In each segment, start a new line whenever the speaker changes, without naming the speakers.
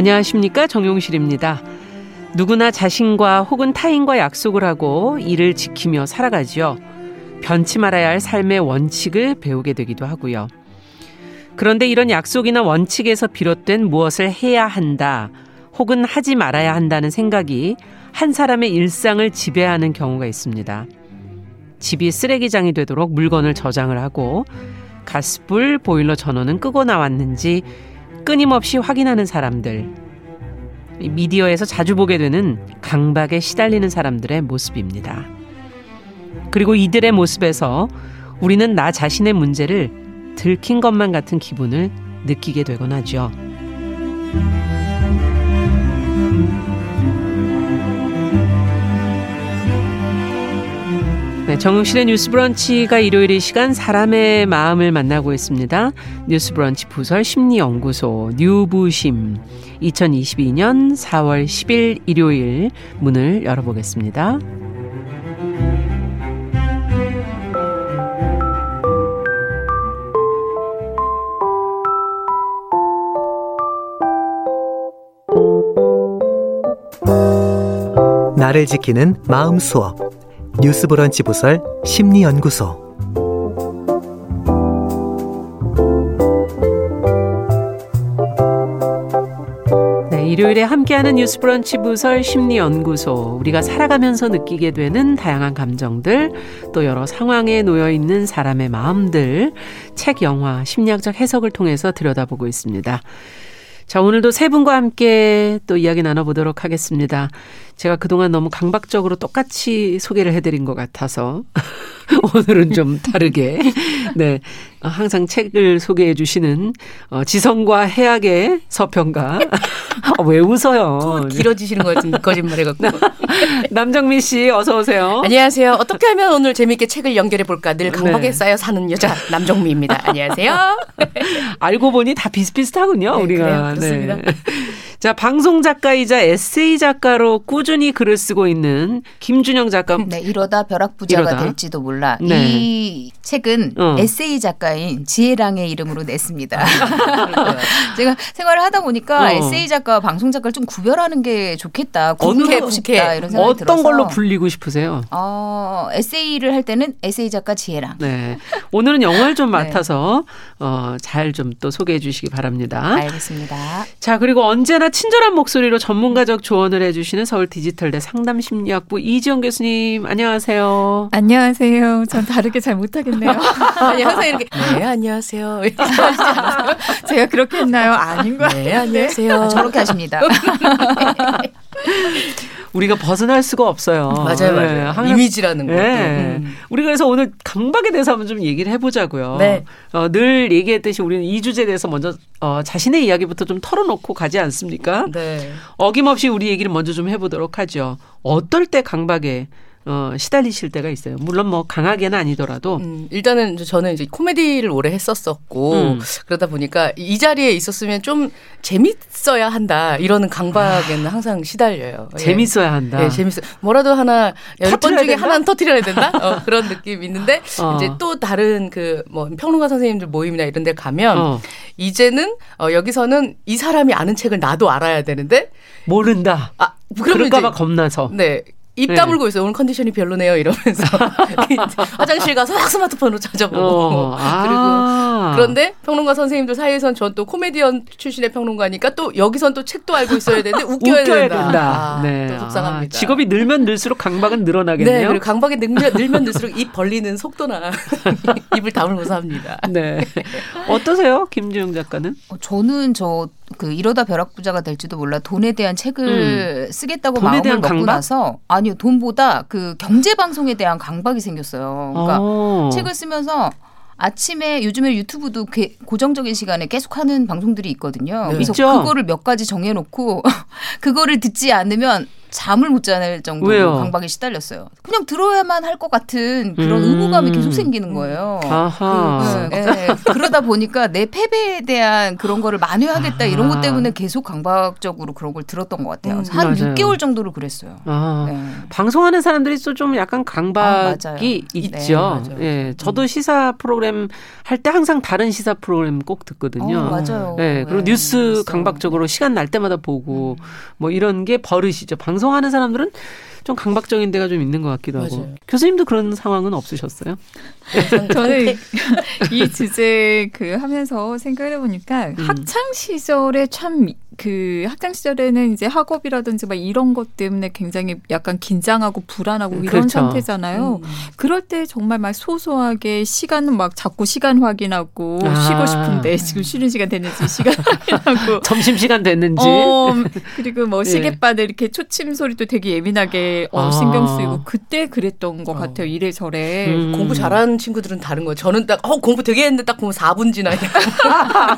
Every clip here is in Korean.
안녕하십니까 정용실입니다. 누구나 자신과 혹은 타인과 약속을 하고 이를 지키며 살아가지요. 변치 말아야 할 삶의 원칙을 배우게 되기도 하고요. 그런데 이런 약속이나 원칙에서 비롯된 무엇을 해야 한다, 혹은 하지 말아야 한다는 생각이 한 사람의 일상을 지배하는 경우가 있습니다. 집이 쓰레기장이 되도록 물건을 저장을 하고 가스불, 보일러 전원은 끄고 나왔는지 끊임없이 확인하는 사람들. 미디어에서 자주 보게 되는 강박에 시달리는 사람들의 모습입니다. 그리고 이들의 모습에서 우리는 나 자신의 문제를 들킨 것만 같은 기분을 느끼게 되곤 하죠. 네, 정용실의 뉴스 브런치가 일요일 이 시간 사람의 마음을 만나고 있습니다. 뉴스 브런치 부설 심리연구소 뉴부심 2022년 4월 10일 일요일 문을 열어보겠습니다.
나를 지키는 마음 수업 뉴스 브런치 부설 심리연구소
네, 일요일에 함께하는 뉴스 브런치 부설 심리연구소 우리가 살아가면서 느끼게 되는 다양한 감정들 또 여러 상황에 놓여 있는 사람의 마음들 책, 영화, 심리학적 해석을 통해서 들여다보고 있습니다. 자, 오늘도 세 분과 함께 또 이야기 나눠보도록 하겠습니다. 제가 그동안 너무 강박적으로 똑같이 소개를 해드린 것 같아서 오늘은 좀 다르게 네 항상 책을 소개해 주시는 어, 지성과 해악의 서평가 어, 왜 웃어요?
길어지시는 거 같은 거짓말 해갖고
남정미 씨 어서 오세요.
안녕하세요. 어떻게 하면 오늘 재미있게 책을 연결해 볼까 늘 강박에 네. 쌓여 사는 여자 남정미입니다. 안녕하세요.
알고 보니 다 비슷비슷하군요.
네,
우리가
그래요. 그렇습니다. 네.
자, 방송 작가이자 에세이 작가로 꾸준히 글을 쓰고 있는 김준영 작가.
네, 이러다 벼락부자가 이러다. 될지도 몰라. 네. 이 책은 어. 에세이 작가 인 지혜랑의 이름으로 냈습니다. 제가 생활을 하다 보니까 어. 에세이 작가와 방송 작가를 좀 구별하는 게 좋겠다. 구분하고 싶다 이런 생각이
어떤
들어서.
어떤 걸로 불리고 싶으세요?
어, 에세이를 할 때는 에세이 작가 지혜랑.
네. 오늘은 영화를 좀 네. 맡아서 어, 잘 좀 또 소개해 주시기 바랍니다.
알겠습니다.
자, 그리고 언제나 친절한 목소리로 전문가적 조언을 해 주시는 서울 디지털대 상담심리학부 이지영 교수님 안녕하세요.
안녕하세요. 전 다르게 잘 못하겠네요.
아니 항상 이렇게 네 안녕하세요.
제가 그렇게 했나요? 아닌 거
네, 안녕하세요.
아, 저렇게 하십니다.
우리가 벗어날 수가 없어요.
맞아요, 맞아요. 네, 이미지라는 거. 네.
음. 우리가 그래서 오늘 강박에 대해서 한번 좀 얘기를 해보자고요. 네. 어, 늘 얘기했듯이 우리는 이 주제에 대해서 먼저 어, 자신의 이야기부터 좀 털어놓고 가지 않습니까?
네.
어김없이 우리 얘기를 먼저 좀 해보도록 하죠. 어떨 때 강박에 어, 시달리실 때가 있어요. 물론 뭐 강하게는 아니더라도.
음, 일단은 저는 이제 코미디를 오래 했었었고 음. 그러다 보니까 이 자리에 있었으면 좀 재밌어야 한다 이러는 강박에는 아. 항상 시달려요.
예. 재밌어야 한다.
예, 재밌어. 뭐라도 하나 열 번 중에 된다? 하나는 터트려야 된다. 어, 그런 느낌 이 있는데 어. 이제 또 다른 그 뭐 평론가 선생님들 모임이나 이런 데 가면 어. 이제는 어, 여기서는 이 사람이 아는 책을 나도 알아야 되는데
모른다. 아, 그럴까봐 겁나서.
네. 입 네. 다물고 있어요. 오늘 컨디션이 별로네요. 이러면서 화장실 가서 막 스마트폰으로 찾아보고 어, 아. 그리고 그런데 평론가 선생님들 사이에선 전 또 코미디언 출신의 평론가니까 또 여기선 또 책도 알고 있어야 되는데 웃겨야,
웃겨야
된다.
된다.
아, 네. 또 속상합니다. 아,
직업이 늘면 늘수록 강박은 늘어나겠네요.
네, 그리고 강박이 늘면, 늘면 늘수록 입 벌리는 속도나 입을 다물고 삽니다.
네. 어떠세요, 김주영 작가는?
어, 저는 저 그 이러다 벼락부자가 될지도 몰라 돈에 대한 책을 음. 쓰겠다고 마음을 먹고 강박? 나서 아니요 돈보다 그 경제 방송에 대한 강박이 생겼어요. 그러니까 오. 어. 책을 쓰면서 아침에 요즘에 유튜브도 고정적인 시간에 계속 하는 방송들이 있거든요. 네. 그래서 있죠. 그거를 몇 가지 정해놓고 그거를 듣지 않으면 잠을 못 자는 정도로 왜요? 강박에 시달렸어요. 그냥 들어야만 할 것 같은 그런 음. 의무감이 계속 생기는 거예요. 아하. 그, 네, 네. 그러다 보니까 내 패배에 대한 그런 거를 만회하겠다 이런 것 때문에 계속 강박적으로 그런 걸 들었던 것 같아요. 음, 한 맞아요. 6개월 정도로 그랬어요. 아,
네. 방송하는 사람들이 좀 약간 강박이 아, 있죠. 네, 예, 저도 시사 프로그램 할 때 항상 다른 시사 프로그램 꼭 듣거든요.
어, 맞아요.
예, 그리고 네, 뉴스. 강박적으로 시간 날 때마다 보고 음. 뭐 이런 게 버릇이죠. 방 송하는 사람들은 좀 강박적인 데가 좀 있는 것 같기도 하고. 맞아요. 교수님도 그런 상황은 없으셨어요?
저는 이 주제 그 하면서 생각해 보니까 음. 학창 시절에 참 그 학창 시절에는 이제 학업이라든지 막 이런 것 때문에 굉장히 약간 긴장하고 불안하고 이런 그렇죠. 상태잖아요. 음. 그럴 때 정말 막 소소하게 시간은 막 자꾸 시간 확인하고 아. 쉬고 싶은데 지금 쉬는 시간 됐는지 시간 확인하고
점심 시간 됐는지
어, 그리고 뭐 네. 시계바늘 이렇게 초침 소리도 되게 예민하게 어, 아. 신경 쓰이고 그때 그랬던 것 어. 같아요. 이래저래
음. 공부 잘하는 친구들은 다른 거예요. 저는 딱 어, 공부 되게 했는데 딱 보면 4분 지나니까.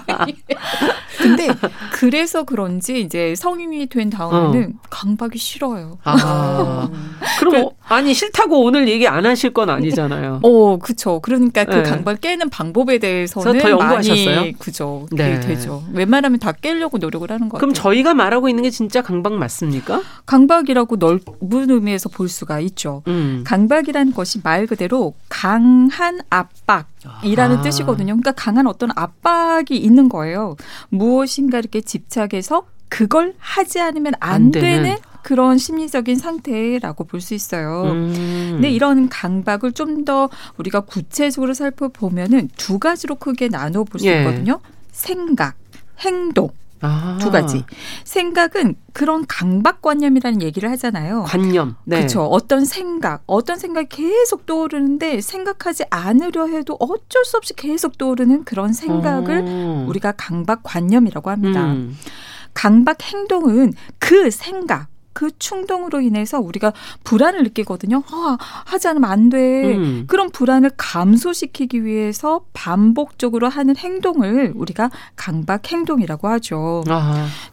근데 그래서 그런지 이제 성인이 된 다음에는 어. 강박이 싫어요. 아.
그럼 그, 아니 싫다고 오늘 얘기 안 하실 건 아니잖아요.
어, 그렇죠. 그러니까 그 네. 강박 깨는 방법에 대해서는 더 연구하셨어요? 많이 그죠. 네. 되죠. 웬만하면 다 깨려고 노력을 하는 거예요.
그럼 저희가 말하고 있는 게 진짜 강박 맞습니까?
강박이라고 넓은 의미에서 볼 수가 있죠. 음. 강박이라는 것이 말 그대로 강한 압박 이라는 아. 뜻이거든요. 그러니까 강한 어떤 압박이 있는 거예요. 무엇인가 이렇게 집착해서 그걸 하지 않으면 안, 안 되는 그런 심리적인 상태라고 볼 수 있어요. 음. 근데 이런 강박을 좀 더 우리가 구체적으로 살펴보면은 두 가지로 크게 나눠 볼수 예. 있거든요. 생각, 행동. 아. 두 가지. 생각은 그런 강박관념이라는 얘기를 하잖아요.
관념.
네. 그렇죠. 어떤 생각, 어떤 생각이 계속 떠오르는데 생각하지 않으려 해도 어쩔 수 없이 계속 떠오르는 그런 생각을 오. 우리가 강박관념이라고 합니다. 음. 강박 행동은 그 생각, 그 충동으로 인해서 우리가 불안을 느끼거든요. 아, 하지 않으면 안 돼. 음. 그런 불안을 감소시키기 위해서 반복적으로 하는 행동을 우리가 강박 행동이라고 하죠.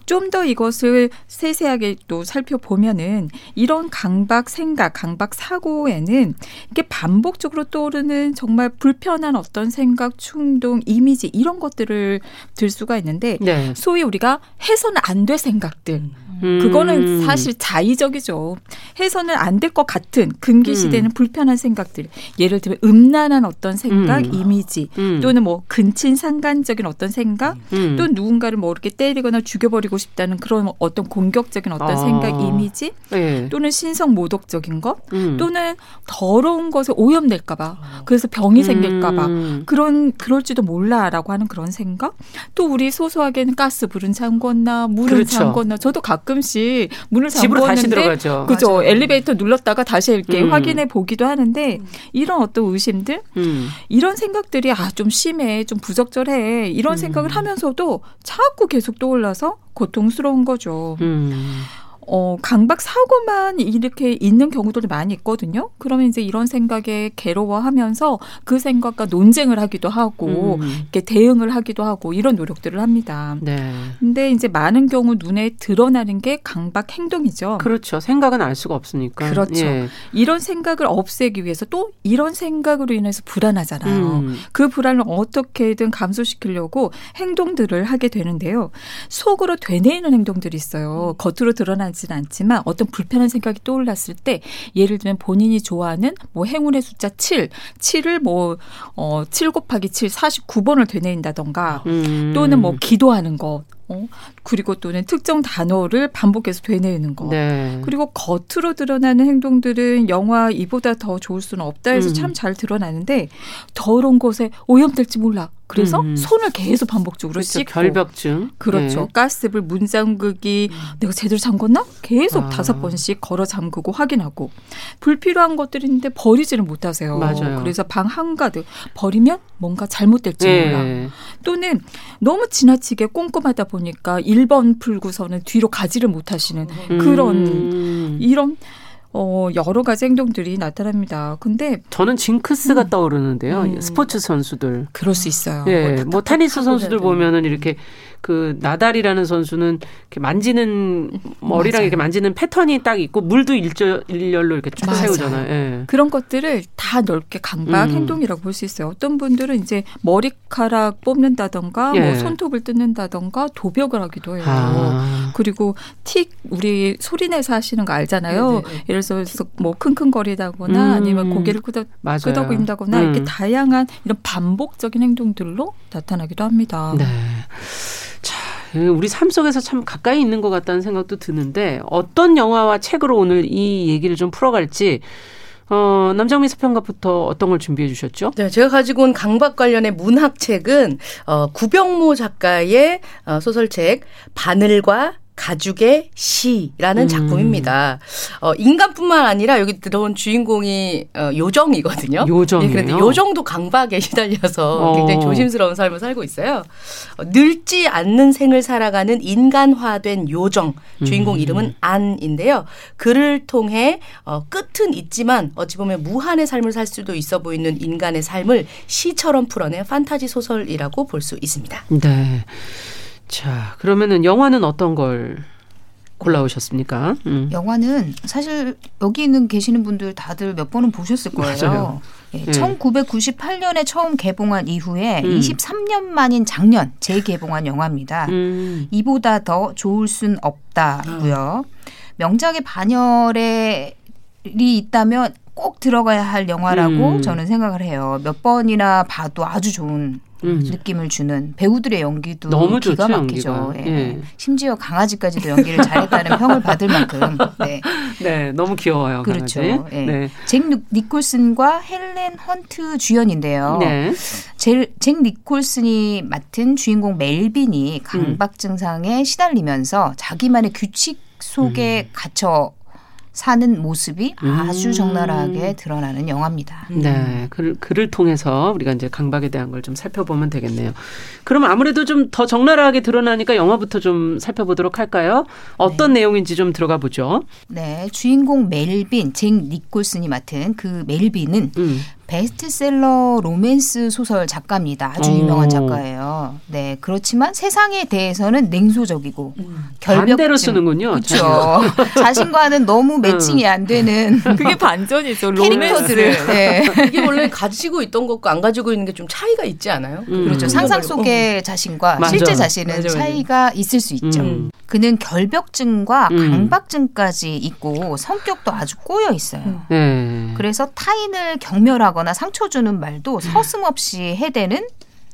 좀 더 이것을 세세하게 또 살펴보면은 이런 강박 생각, 강박 사고에는 이게 반복적으로 떠오르는 정말 불편한 어떤 생각, 충동, 이미지 이런 것들을 들 수가 있는데 네. 소위 우리가 해서는 안 될 생각들. 음. 그거는 음. 사실 자의적이죠. 해서는 안 될 것 같은 금기시되는 음. 불편한 생각들. 예를 들면 음란한 어떤 생각, 음. 이미지 음. 또는 뭐 근친 상간적인 어떤 생각 음. 또 누군가를 뭐 이렇게 때리거나 죽여버리고 싶다는 그런 어떤 공격적인 어떤 아. 생각, 이미지 네. 또는 신성 모독적인 것 음. 또는 더러운 것에 오염될까봐 그래서 병이 생길까봐 그런 그럴지도 몰라라고 하는 그런 생각 또 우리 소소하게는 가스 불은 잠궜나 물은 그렇죠. 잠궜나 저도 가끔 가끔씩 문을 잠궜는데 그죠 맞아요. 엘리베이터 눌렀다가 다시 이렇게 음. 확인해 보기도 하는데 이런 어떤 의심들 음. 이런 생각들이 아 좀 심해 좀 부적절해 이런 음. 생각을 하면서도 자꾸 계속 떠올라서 고통스러운 거죠. 음. 어, 강박 사고만 이렇게 있는 경우도 많이 있거든요. 그러면 이제 이런 생각에 괴로워하면서 그 생각과 논쟁을 하기도 하고 음. 이렇게 대응을 하기도 하고 이런 노력들을 합니다. 네. 근데 이제 많은 경우 눈에 드러나는 게 강박 행동이죠.
그렇죠. 생각은 알 수가 없으니까.
그렇죠. 예. 이런 생각을 없애기 위해서 또 이런 생각으로 인해서 불안하잖아요. 음. 그 불안을 어떻게든 감소시키려고 행동들을 하게 되는데요. 속으로 되뇌이는 행동들이 있어요. 겉으로 드러나지 하진 않지만 어떤 불편한 생각이 떠올랐을 때 예를 들면 본인이 좋아하는 뭐 행운의 숫자 7, 7을 뭐, 어, 7 곱하기 7, 49번을 되뇌인다던가 음. 또는 뭐 기도하는 것, 어? 그리고 또는 특정 단어를 반복해서 되뇌는 거. 네. 그리고 겉으로 드러나는 행동들은 영화 이보다 더 좋을 수는 없다 해서 음. 참잘 드러나는데 더러운 곳에 오염될지 몰라. 그래서 음. 손을 계속 반복적으로 그렇죠. 씻고
결벽증
그렇죠. 네. 가스불 문 잠그기 음. 내가 제대로 잠궜나? 계속 아. 다섯 번씩 걸어 잠그고 확인하고 불필요한 것들인데 버리지를 못하세요. 맞아요. 그래서 방 한가득 버리면 뭔가 잘못될지 네. 몰라. 또는 너무 지나치게 꼼꼼하다 보니까 1번 풀고서는 뒤로 가지를 못하시는 그런 음. 이런 어, 여러 가지 행동들이 나타납니다. 근데
저는 징크스가 음. 떠오르는데요. 음. 스포츠 선수들.
그럴 수 있어요.
예, 뭐, 뭐 테니스 선수들 보면은 이렇게 그 나달이라는 선수는 이렇게 만지는 머리랑 맞아요. 이렇게 만지는 패턴이 딱 있고 물도 일절 일렬로 이렇게 쭉 세우잖아요. 예.
그런 것들을 다 넓게 강박 음. 행동이라고 볼 수 있어요. 어떤 분들은 이제 머리카락 뽑는다던가 뭐 예. 뭐 손톱을 뜯는다던가 도벽을 하기도 해요. 아. 그리고 틱 우리 소리 내서 하시는 거 알잖아요. 네네. 네, 네. 예를 들어서 뭐 킁킁거리다거나 음. 아니면 고개를 끄덕, 끄덕인다거나 음. 이렇게 다양한 이런 반복적인 행동들로 나타나기도 합니다.
네. 자, 우리 삶 속에서 참 가까이 있는 것 같다는 생각도 드는데 어떤 영화와 책으로 오늘 이 얘기를 좀 풀어갈지 어, 남정미 서평가부터 어떤 걸 준비해 주셨죠?
네, 제가 가지고 온 강박 관련의 문학 책은 어, 구병모 작가의 어, 소설책 바늘과 가죽의 시라는 음. 작품입니다. 어, 인간뿐만 아니라 여기 들어온 주인공이 어, 요정이거든요.
요정. 예,
그런데 요정도 강박에 시달려서 어. 굉장히 조심스러운 삶을 살고 있어요. 어, 늙지 않는 생을 살아가는 인간화된 요정. 주인공 음. 이름은 안인데요. 그를 통해 어, 끝은 있지만 어찌 보면 무한의 삶을 살 수도 있어 보이는 인간의 삶을 시처럼 풀어낸 판타지 소설이라고 볼 수 있습니다.
네. 자, 그러면은 영화는 어떤 걸 골라오셨습니까?
음. 영화는 사실 여기 있는 계시는 분들 다들 몇 번은 보셨을 거예요. 예, 네. 1998년에 처음 개봉한 이후에 음. 23년 만인 작년 재개봉한 영화입니다. 음. 이보다 더 좋을 순 없다고요. 명작의 반열에 이 있다면 꼭 들어가야 할 영화라고 음. 저는 생각을 해요. 몇 번이나 봐도 아주 좋은 음. 느낌을 주는 배우들의 연기도 너무 기가 좋죠, 막히죠. 예. 예. 심지어 강아지까지도 연기를 잘했다는 평을 받을 만큼. 네.
네, 너무 귀여워요.
그렇죠. 예. 네. 잭 니콜슨과 헬렌 헌트 주연인데요. 네. 제, 잭 니콜슨이 맡은 주인공 멜빈이 강박 증상에 시달리면서 자기만의 규칙 속에 음. 갇혀 사는 모습이 아주 음. 적나라하게 드러나는 영화입니다.
네, 글, 글을 통해서 우리가 이제 강박에 대한 걸 좀 살펴보면 되겠네요. 그럼 아무래도 좀 더 적나라하게 드러나니까 영화부터 좀 살펴보도록 할까요? 어떤 네. 내용인지 좀 들어가 보죠.
네, 주인공 멜빈, 잭 니콜슨이 맡은 그 멜빈은 음. 베스트셀러 로맨스 소설 작가입니다. 아주 유명한 오. 작가예요. 네, 그렇지만 세상에 대해서는 냉소적이고 음.
결벽증. 반대로 쓰는군요.
그렇죠. 자신과는 너무 매칭이 안 되는
그게 반전이죠.
캐릭터들을. 네.
이게 원래 가지고 있던 것과 안 가지고 있는 게 좀 차이가 있지 않아요?
음. 그렇죠. 상상 속의 어. 자신과 맞아. 실제 자신은 맞아, 맞아. 차이가 있을 수 있죠. 음. 그는 결벽증과 음. 강박증까지 있고 성격도 아주 꼬여 있어요. 음. 그래서 타인을 경멸하고 하거나 상처 주는 말도 음. 서슴없이 해대는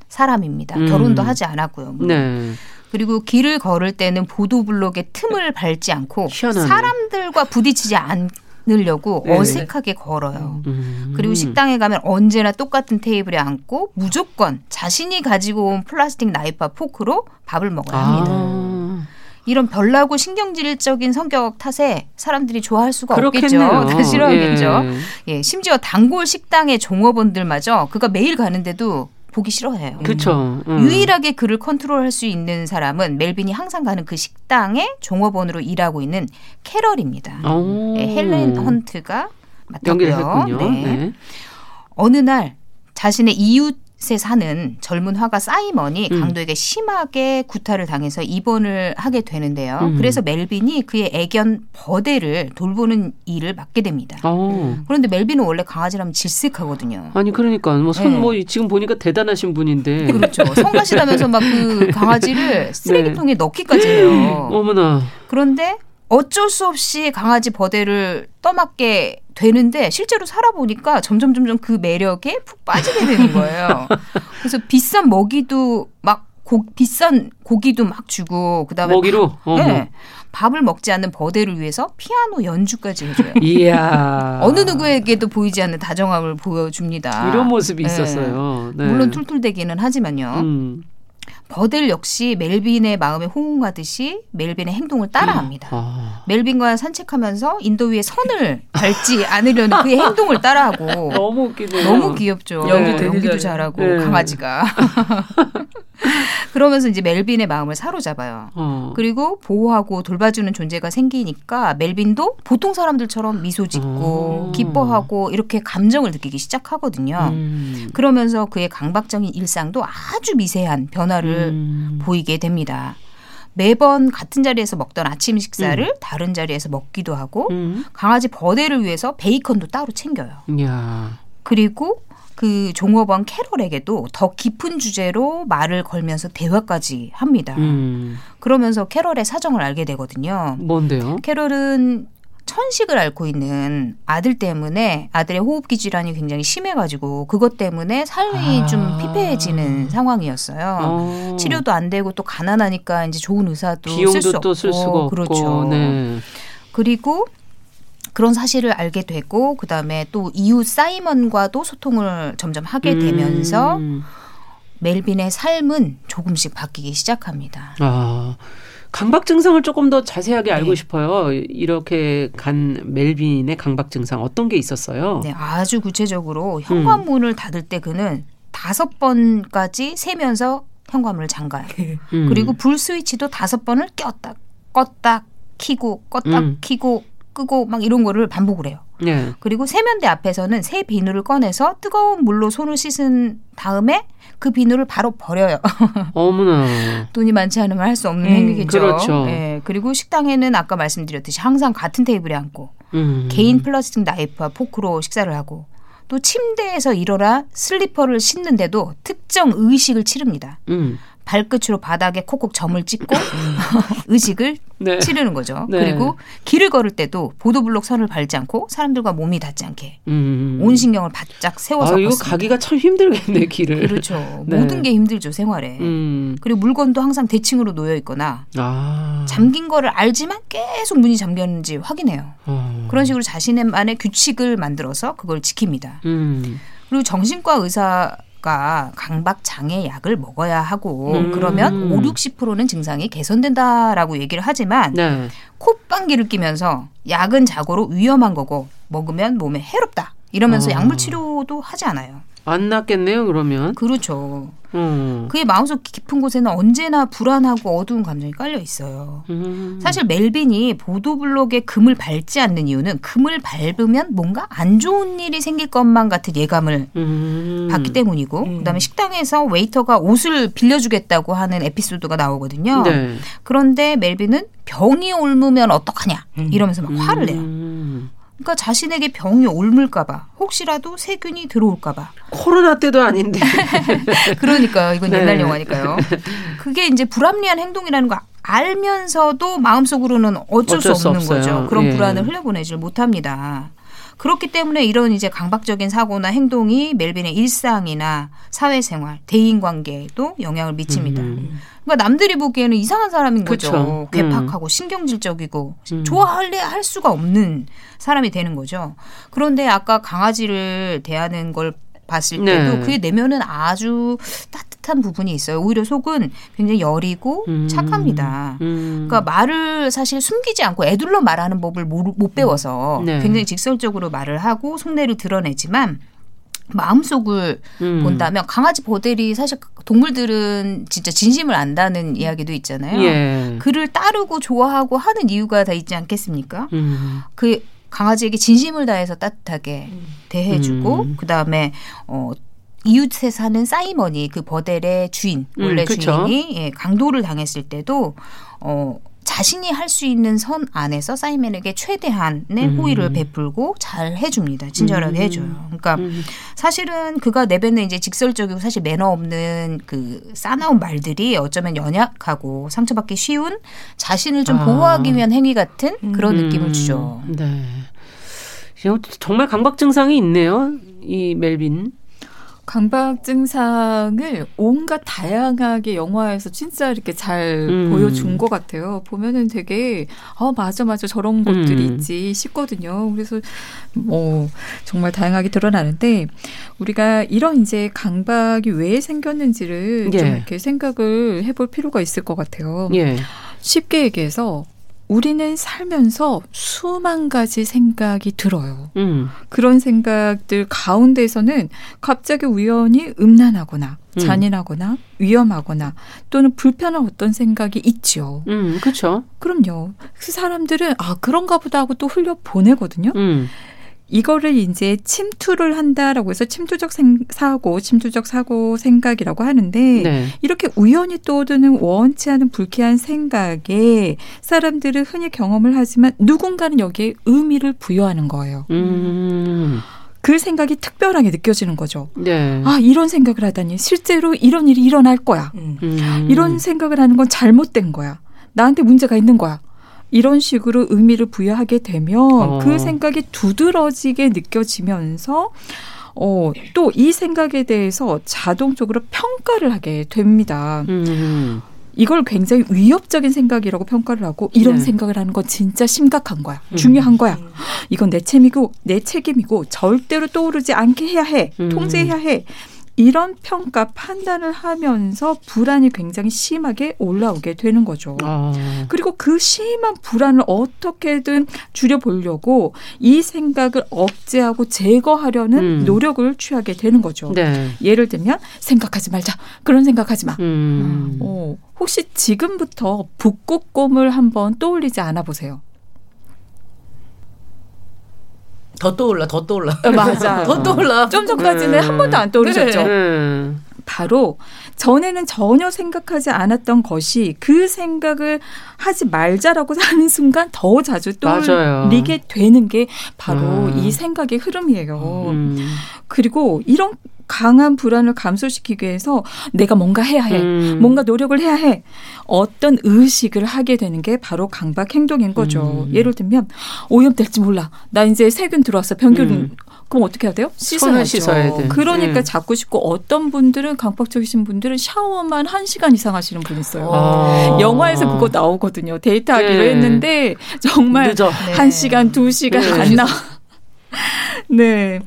사람입니다. 음. 결혼도 하지 않았고요. 네. 그리고 길을 걸을 때는 보도블록의 틈을 밟지 않고 희한하네. 사람들과 부딪히지 않으려고 네. 어색하게 걸어요. 음. 그리고 식당에 가면 언제나 똑같은 테이블에 앉고 무조건 자신이 가지고 온 플라스틱 나이프와 포크로 밥을 먹어야 합니다. 아. 이런 별나고 신경질적인 성격 탓에 사람들이 좋아할 수가 그렇겠네요. 없겠죠. 다 싫어하겠죠. 예. 예. 심지어 단골 식당의 종업원들마저 그가 매일 가는데도 보기 싫어해요.
그렇죠.
음. 유일하게 그를 컨트롤할 수 있는 사람은 멜빈이 항상 가는 그 식당의 종업원으로 일하고 있는 캐럴입니다. 네, 헬렌 헌트가 맡았고요. 네. 네. 어느 날 자신의 이웃 에 사는 젊은 화가 사이먼이 음. 강도에게 심하게 구타를 당해서 입원을 하게 되는데요. 음. 그래서 멜빈이 그의 애견 버데를 돌보는 일을 맡게 됩니다. 오. 어. 그런데 멜빈은 원래 강아지라면 질색하거든요.
아니 그러니까 뭐손뭐 네. 뭐 지금 보니까 대단하신 분인데
그렇죠. 성가시다면서 막 그 강아지를 쓰레기통에 네. 넣기까지 해요.
어머나.
그런데 어쩔 수 없이 강아지 버데를 떠맡게 되는데 실제로 살아보니까 점점 점점 그 매력에 푹 빠지게 되는 거예요. 그래서 비싼 먹이도 막 고, 비싼 고기도 막 주고 그다음에
먹이로 밥,
네, 밥을 먹지 않는 버데를 위해서 피아노 연주까지 해줘요.
이야
어느 누구에게도 보이지 않는 다정함을 보여줍니다.
이런 모습이 네. 있었어요.
네. 물론 툴툴대기는 하지만요. 음. 버들 역시 멜빈의 마음에 호응하듯이 멜빈의 행동을 따라합니다. 아. 멜빈과 산책하면서 인도 위에 선을 밟지 않으려는 그의 행동을 따라하고
너무 웃기네요.
너무 귀엽죠. 연기 네. 연기도 잘하고 네. 강아지가. 그러면서 이제 멜빈의 마음을 사로잡아요. 어. 그리고 보호하고 돌봐주는 존재가 생기니까 멜빈도 보통 사람들처럼 미소 짓고 어. 기뻐하고 이렇게 감정을 느끼기 시작하거든요. 음. 그러면서 그의 강박적인 일상도 아주 미세한 변화를 음. 보이게 됩니다. 매번 같은 자리에서 먹던 아침 식사를 음. 다른 자리에서 먹기도 하고 음. 강아지 버데를 위해서 베이컨도 따로 챙겨요. 야. 그리고 그 종업원 캐롤에게도 더 깊은 주제로 말을 걸면서 대화까지 합니다. 음. 그러면서 캐롤의 사정을 알게 되거든요.
뭔데요?
캐롤은 천식을 앓고 있는 아들 때문에 아들의 호흡기 질환이 굉장히 심해가지고 그것 때문에 삶이 아. 좀 피폐해지는 상황이었어요. 어. 치료도 안 되고 또 가난하니까 이제 좋은 의사도 쓸 수 없고 쓸. 그렇죠. 네. 그리고 그런 사실을 알게 되고 그다음에 또 이웃 사이먼과도 소통을 점점 하게 되면서 음. 멜빈의 삶은 조금씩 바뀌기 시작합니다.
아. 강박 증상을 조금 더 자세하게 알고 네. 싶어요. 이렇게 간 멜빈의 강박 증상 어떤 게 있었어요?
네, 아주 구체적으로 현관문을 음. 닫을 때 그는 다섯 번까지 세면서 현관문을 잠가요. 음. 그리고 불 스위치도 다섯 번을 켰다 껐다 키고 껐다 음. 키고 끄고 막 이런 거를 반복을 해요. 네. 그리고 세면대 앞에서는 새 비누를 꺼내서 뜨거운 물로 손을 씻은 다음에 그 비누를 바로 버려요.
어머나.
돈이 많지 않으면 할 수 없는 음, 행위겠죠. 그렇죠. 네. 그리고 식당에는 아까 말씀드렸듯이 항상 같은 테이블에 앉고 음. 개인 플라스틱 나이프와 포크로 식사를 하고 또 침대에서 일어나 슬리퍼를 신는데도 특정 의식을 치릅니다. 음. 발끝으로 바닥에 콕콕 점을 찍고 의식을 네. 치르는 거죠. 네. 그리고 길을 걸을 때도 보도블록 선을 밟지 않고 사람들과 몸이 닿지 않게 음. 온 신경을 바짝 세워서
아, 이거 가기가 참 힘들겠네 길을.
그렇죠. 네. 모든 게 힘들죠 생활에. 음. 그리고 물건도 항상 대칭으로 놓여 있거나 아. 잠긴 거를 알지만 계속 문이 잠겼는지 확인해요. 아. 그런 식으로 자신만의 규칙을 만들어서 그걸 지킵니다. 음. 그리고 정신과 의사 가 강박 장애 약을 먹어야 하고 음. 그러면 5, 60%는 증상이 개선된다라고 얘기를 하지만 네. 콧방귀를 끼면서 약은 자고로 위험한 거고 먹으면 몸에 해롭다. 이러면서 어. 약물 치료도 하지 않아요.
안 낫겠네요, 그러면.
그렇죠. 음. 그의 마음속 깊은 곳에는 언제나 불안하고 어두운 감정이 깔려 있어요. 음. 사실 멜빈이 보도블록에 금을 밟지 않는 이유는 금을 밟으면 뭔가 안 좋은 일이 생길 것만 같은 예감을 음. 받기 때문이고, 음. 그다음에 식당에서 웨이터가 옷을 빌려주겠다고 하는 에피소드가 나오거든요. 네. 그런데 멜빈은 병이 옮으면 어떡하냐 음. 이러면서 막 화를 내요. 음. 그러니까 자신에게 병이 옮을까봐 혹시라도 세균이 들어올까봐
코로나 때도 아닌데
그러니까 이건 네. 옛날 영화니까요. 그게 이제 불합리한 행동이라는 거 알면서도 마음속으로는 어쩔, 어쩔 수 없는 수 거죠. 그런 예. 불안을 흘려보내질 못합니다. 그렇기 때문에 이런 이제 강박적인 사고나 행동이 멜빈의 일상이나 사회생활, 대인관계에도 영향을 미칩니다. 음. 그러니까 남들이 보기에는 이상한 사람인 거죠. 그쵸. 괴팍하고 음. 신경질적이고 음. 좋아할래 할 수가 없는 사람이 되는 거죠. 그런데 아까 강아지를 대하는 걸 봤을 때도 네. 그의 내면은 아주 따뜻한 부분이 있어요. 오히려 속은 굉장히 여리고 음. 착합니다. 음. 그러니까 말을 사실 숨기지 않고 애둘러 말하는 법을 못 배워서 네. 굉장히 직설적으로 말을 하고 속내를 드러내지만 마음속을 음. 본다면 강아지 보델이 사실 동물들은 진짜 진심을 안다는 이야기도 있잖아요. 예. 그를 따르고 좋아하고 하는 이유가 다 있지 않겠습니까? 음. 그 강아지에게 진심을 다해서 따뜻하게 음. 대해주고 음. 그다음에 어 이웃에 사는 사이먼이 그 버델의 주인 원래 음, 주인이 예, 강도를 당했을 때도 어 자신이 할 수 있는 선 안에서 사이먼에게 최대한의 음. 호의를 베풀고 잘 해줍니다. 친절하게 음. 해줘요. 그러니까 음. 사실은 그가 내뱉는 이제 직설적이고 사실 매너 없는 그 싸나운 말들이 어쩌면 연약하고 상처받기 쉬운 자신을 좀 아. 보호하기 위한 행위 같은 그런 음. 느낌을 주죠. 네.
정말 강박 증상이 있네요. 이 멜빈.
강박 증상을 온갖 다양하게 영화에서 진짜 이렇게 잘 음. 보여준 것 같아요. 보면은 되게 어 맞아 맞아 저런 것들이 음. 있지 싶거든요. 그래서 뭐 정말 다양하게 드러나는데 우리가 이런 이제 강박이 왜 생겼는지를 예. 좀 이렇게 생각을 해볼 필요가 있을 것 같아요. 예. 쉽게 얘기해서 우리는 살면서 수만 가지 생각이 들어요. 음. 그런 생각들 가운데서는 갑자기 우연히 음란하거나 음. 잔인하거나 위험하거나 또는 불편한 어떤 생각이 있죠.
음, 그렇죠.
그럼요. 그 사람들은 아 그런가 보다 하고 또 흘려 보내거든요. 음. 이거를 이제 침투를 한다라고 해서 침투적 생, 사고, 침투적 사고 생각이라고 하는데 네. 이렇게 우연히 떠드는 원치 않은 불쾌한 생각에 사람들은 흔히 경험을 하지만 누군가는 여기에 의미를 부여하는 거예요. 음. 그 생각이 특별하게 느껴지는 거죠. 네. 아, 이런 생각을 하다니 실제로 이런 일이 일어날 거야. 음. 이런 생각을 하는 건 잘못된 거야. 나한테 문제가 있는 거야. 이런 식으로 의미를 부여하게 되면 어. 그 생각이 두드러지게 느껴지면서 어, 또 이 생각에 대해서 자동적으로 평가를 하게 됩니다. 음. 이걸 굉장히 위협적인 생각이라고 평가를 하고 이런 네. 생각을 하는 건 진짜 심각한 거야. 음. 중요한 거야. 이건 내 책임이고 내 책임이고 절대로 떠오르지 않게 해야 해. 음. 통제해야 해. 이런 평가 판단을 하면서 불안이 굉장히 심하게 올라오게 되는 거죠. 아. 그리고 그 심한 불안을 어떻게든 줄여보려고 이 생각을 억제하고 제거하려는 음. 노력을 취하게 되는 거죠. 네. 예를 들면 생각하지 말자. 그런 생각하지 마. 음. 어, 혹시 지금부터 북극곰을 한번 떠올리지 않아 보세요.
더 떠올라, 더 떠올라.
어, 맞아.
더 떠올라.
좀 전까지는 한 번도 안 떠오르셨죠. 네. 바로 전에는 전혀 생각하지 않았던 것이 그 생각을 하지 말자라고 하는 순간 더 자주 떠올리게 되는 게 바로 음. 이 생각의 흐름이에요. 음. 그리고 이런 강한 불안을 감소시키기 위해서 내가 뭔가 해야 해. 음. 뭔가 노력을 해야 해. 어떤 의식을 하게 되는 게 바로 강박 행동인 거죠. 음. 예를 들면 오염될지 몰라. 나 이제 세균 들어왔어. 병균 음. 그럼 어떻게 해야 돼요? 씻어야죠. 씻어야 돼. 그러니까 네. 자꾸 씻고 어떤 분들은 강박적이신 분들은 샤워만 한 시간 이상 하시는 분 있어요. 아. 영화에서 그거 나오거든요. 데이트하기로 네. 했는데 정말 늦어. 한 네. 시간, 두 시간 네. 안 나. 네.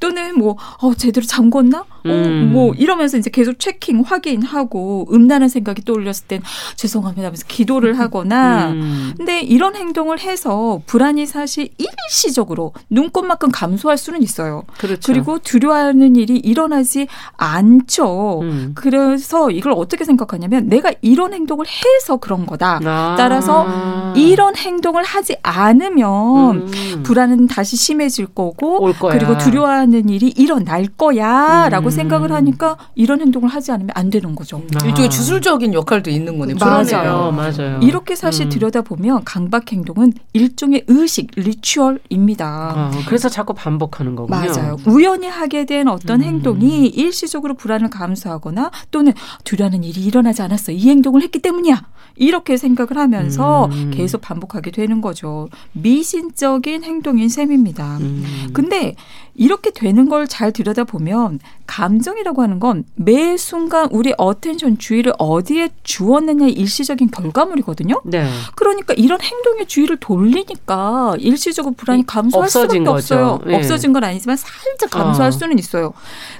또는 뭐, 어, 제대로 잠궜나? 어, 음. 뭐, 이러면서 이제 계속 체킹, 확인하고, 음란한 생각이 떠올렸을 땐 죄송합니다 하면서 기도를 하거나, 음. 근데 이런 행동을 해서 불안이 사실 일시적으로 눈꽃만큼 감소할 수는 있어요. 그렇죠. 그리고 두려워하는 일이 일어나지 않죠. 음. 그래서 이걸 어떻게 생각하냐면, 내가 이런 행동을 해서 그런 거다. 아. 따라서 이런 행동을 하지 않으면 음. 불안은 다시 심해질 거고, 그리고 두려워하는 일이 일어날 거야라고 음. 생각을 하니까 이런 행동을 하지 않으면 안 되는 거죠.
아. 일종의 주술적인 역할도 있는 거네요.
맞아요. 맞아요. 이렇게 사실 음. 들여다보면 강박 행동은 일종의 의식, 리추얼입니다. 아,
그래서 자꾸 반복하는 거군요.
맞아요. 우연히 하게 된 어떤 음. 행동이 일시적으로 불안을 감소하거나 또는 두려운 일이 일어나지 않았어. 이 행동을 했기 때문이야. 이렇게 생각을 하면서 음. 계속 반복하게 되는 거죠. 미신적인 행동인 셈입니다. 음. 근데 이렇게 되는 걸 잘 들여다보면 감정이라고 하는 건 매 순간 우리 attention 주의를 어디에 주었느냐의 일시적인 결과물이거든요. 네. 그러니까 이런 행동에 주의를 돌리니까 일시적으로 불안이 감소할 수밖에 거죠. 없어요. 네. 없어진 건 아니지만 살짝 감소할 어. 수는 있어요.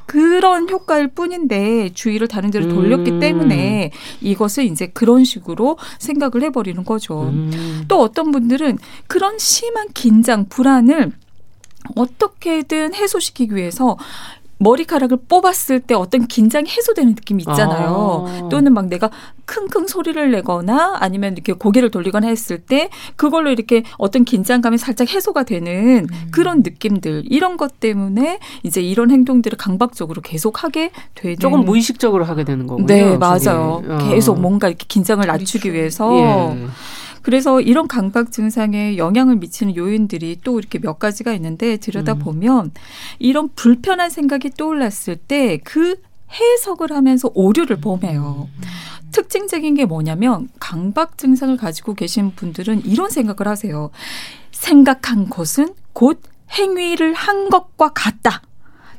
그런 효과일 뿐인데 주의를 다른 데로 돌렸기 음. 때문에 이것을 이제 그런 식으로 생각을 해버리는 거죠. 음. 또 어떤 분들은 그런 심한 긴장, 불안을 어떻게든 해소시키기 위해서 머리카락을 뽑았을 때 어떤 긴장이 해소되는 느낌이 있잖아요. 아. 또는 막 내가 킁킁 소리를 내거나 아니면 이렇게 고개를 돌리거나 했을 때 그걸로 이렇게 어떤 긴장감이 살짝 해소가 되는 음. 그런 느낌들 이런 것 때문에 이제 이런 행동들을 강박적으로 계속 하게 되는
조금 무의식적으로 하게 되는 거군요.
네, 맞아요. 어. 계속 뭔가 이렇게 긴장을 낮추기 그렇죠. 위해서 예. 그래서 이런 강박 증상에 영향을 미치는 요인들이 또 이렇게 몇 가지가 있는데 들여다보면 음. 이런 불편한 생각이 떠올랐을 때 그 해석을 하면서 오류를 범해요. 음. 특징적인 게 뭐냐면 강박 증상을 가지고 계신 분들은 이런 생각을 하세요. 생각한 것은 곧 행위를 한 것과 같다.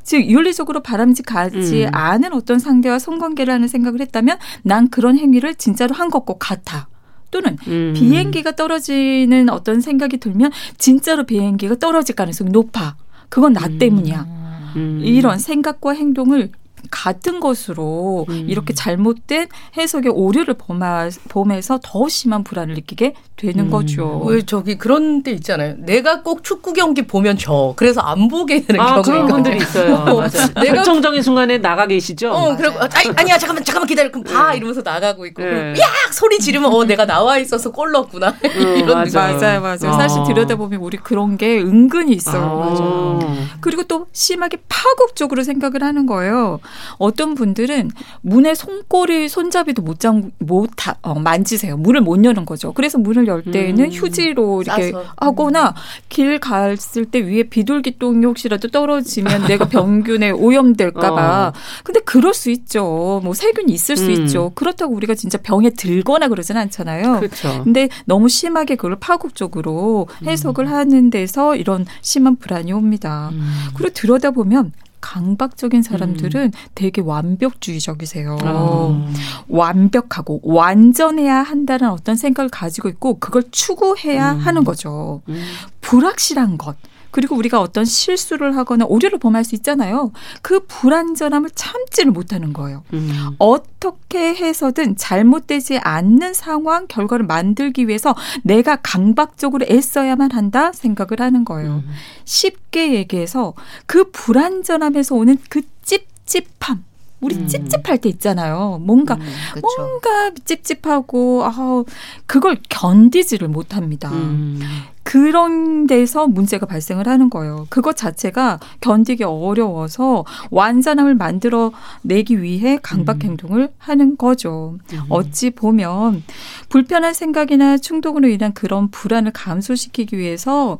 즉 윤리적으로 바람직하지 음. 않은 어떤 상대와 성관계를 하는 생각을 했다면 난 그런 행위를 진짜로 한 것과 같아. 또는 음. 비행기가 떨어지는 어떤 생각이 들면 진짜로 비행기가 떨어질 가능성이 높아. 그건 나 음. 때문이야. 음. 이런 생각과 행동을 같은 것으로 음. 이렇게 잘못된 해석의 오류를 범하, 범해서 더 심한 불안을 느끼게 되는 음. 거죠.
왜 저기 그런 데 있잖아요. 내가 꼭 축구 경기 보면 저 그래서 안 보게 되는 아, 경우가
그런 분들이 있어요. 어, 내가 결정적인 순간에 나가 계시죠.
어, 그리고 아니, 야 잠깐만 잠깐만 기다려 그럼 봐 네. 이러면서 나가고 있고 네. 야 소리 지르면 어 내가 나와 있어서 골 넣었구나 어,
이런 맞아요. 맞아요, 맞아요. 아. 사실 들여다보면 우리 그런 게 은근히 있어요. 아. 맞아요. 그리고 또 심하게 파국적으로 생각을 하는 거예요. 어떤 분들은 문에 손꼬리 손잡이도 못 잠, 못 어, 만지세요. 문을 못 여는 거죠. 그래서 문을 열 때에는 음. 휴지로 이렇게 싸서. 하거나 길 갔을 때 위에 비둘기똥이 혹시라도 떨어지면 내가 병균에 오염될까봐. 어. 근데 그럴 수 있죠. 뭐 세균이 있을 수 음. 있죠. 그렇다고 우리가 진짜 병에 들거나 그러진 않잖아요. 그렇죠. 근데 너무 심하게 그걸 파국적으로 해석을 음. 하는 데서 이런 심한 불안이 옵니다. 음. 그리고 들여다보면 강박적인 사람들은 음. 되게 완벽주의적이세요. 어. 완벽하고 완전해야 한다는 어떤 생각을 가지고 있고 그걸 추구해야 음. 하는 거죠. 음. 불확실한 것. 그리고 우리가 어떤 실수를 하거나 오류를 범할 수 있잖아요. 그 불안전함을 참지를 못하는 거예요. 음. 어떻게 해서든 잘못되지 않는 상황 결과를 만들기 위해서 내가 강박적으로 애써야만 한다 생각을 하는 거예요. 음. 쉽게 얘기해서 그 불안전함에서 오는 그 찝찝함. 우리 음. 찝찝할 때 있잖아요. 뭔가 음, 뭔가 찝찝하고 아 그걸 견디지를 못합니다. 음. 그런 데서 문제가 발생을 하는 거예요. 그것 자체가 견디기 어려워서 완전함을 만들어 내기 위해 강박 음. 행동을 하는 거죠. 음. 어찌 보면 불편한 생각이나 충동으로 인한 그런 불안을 감소시키기 위해서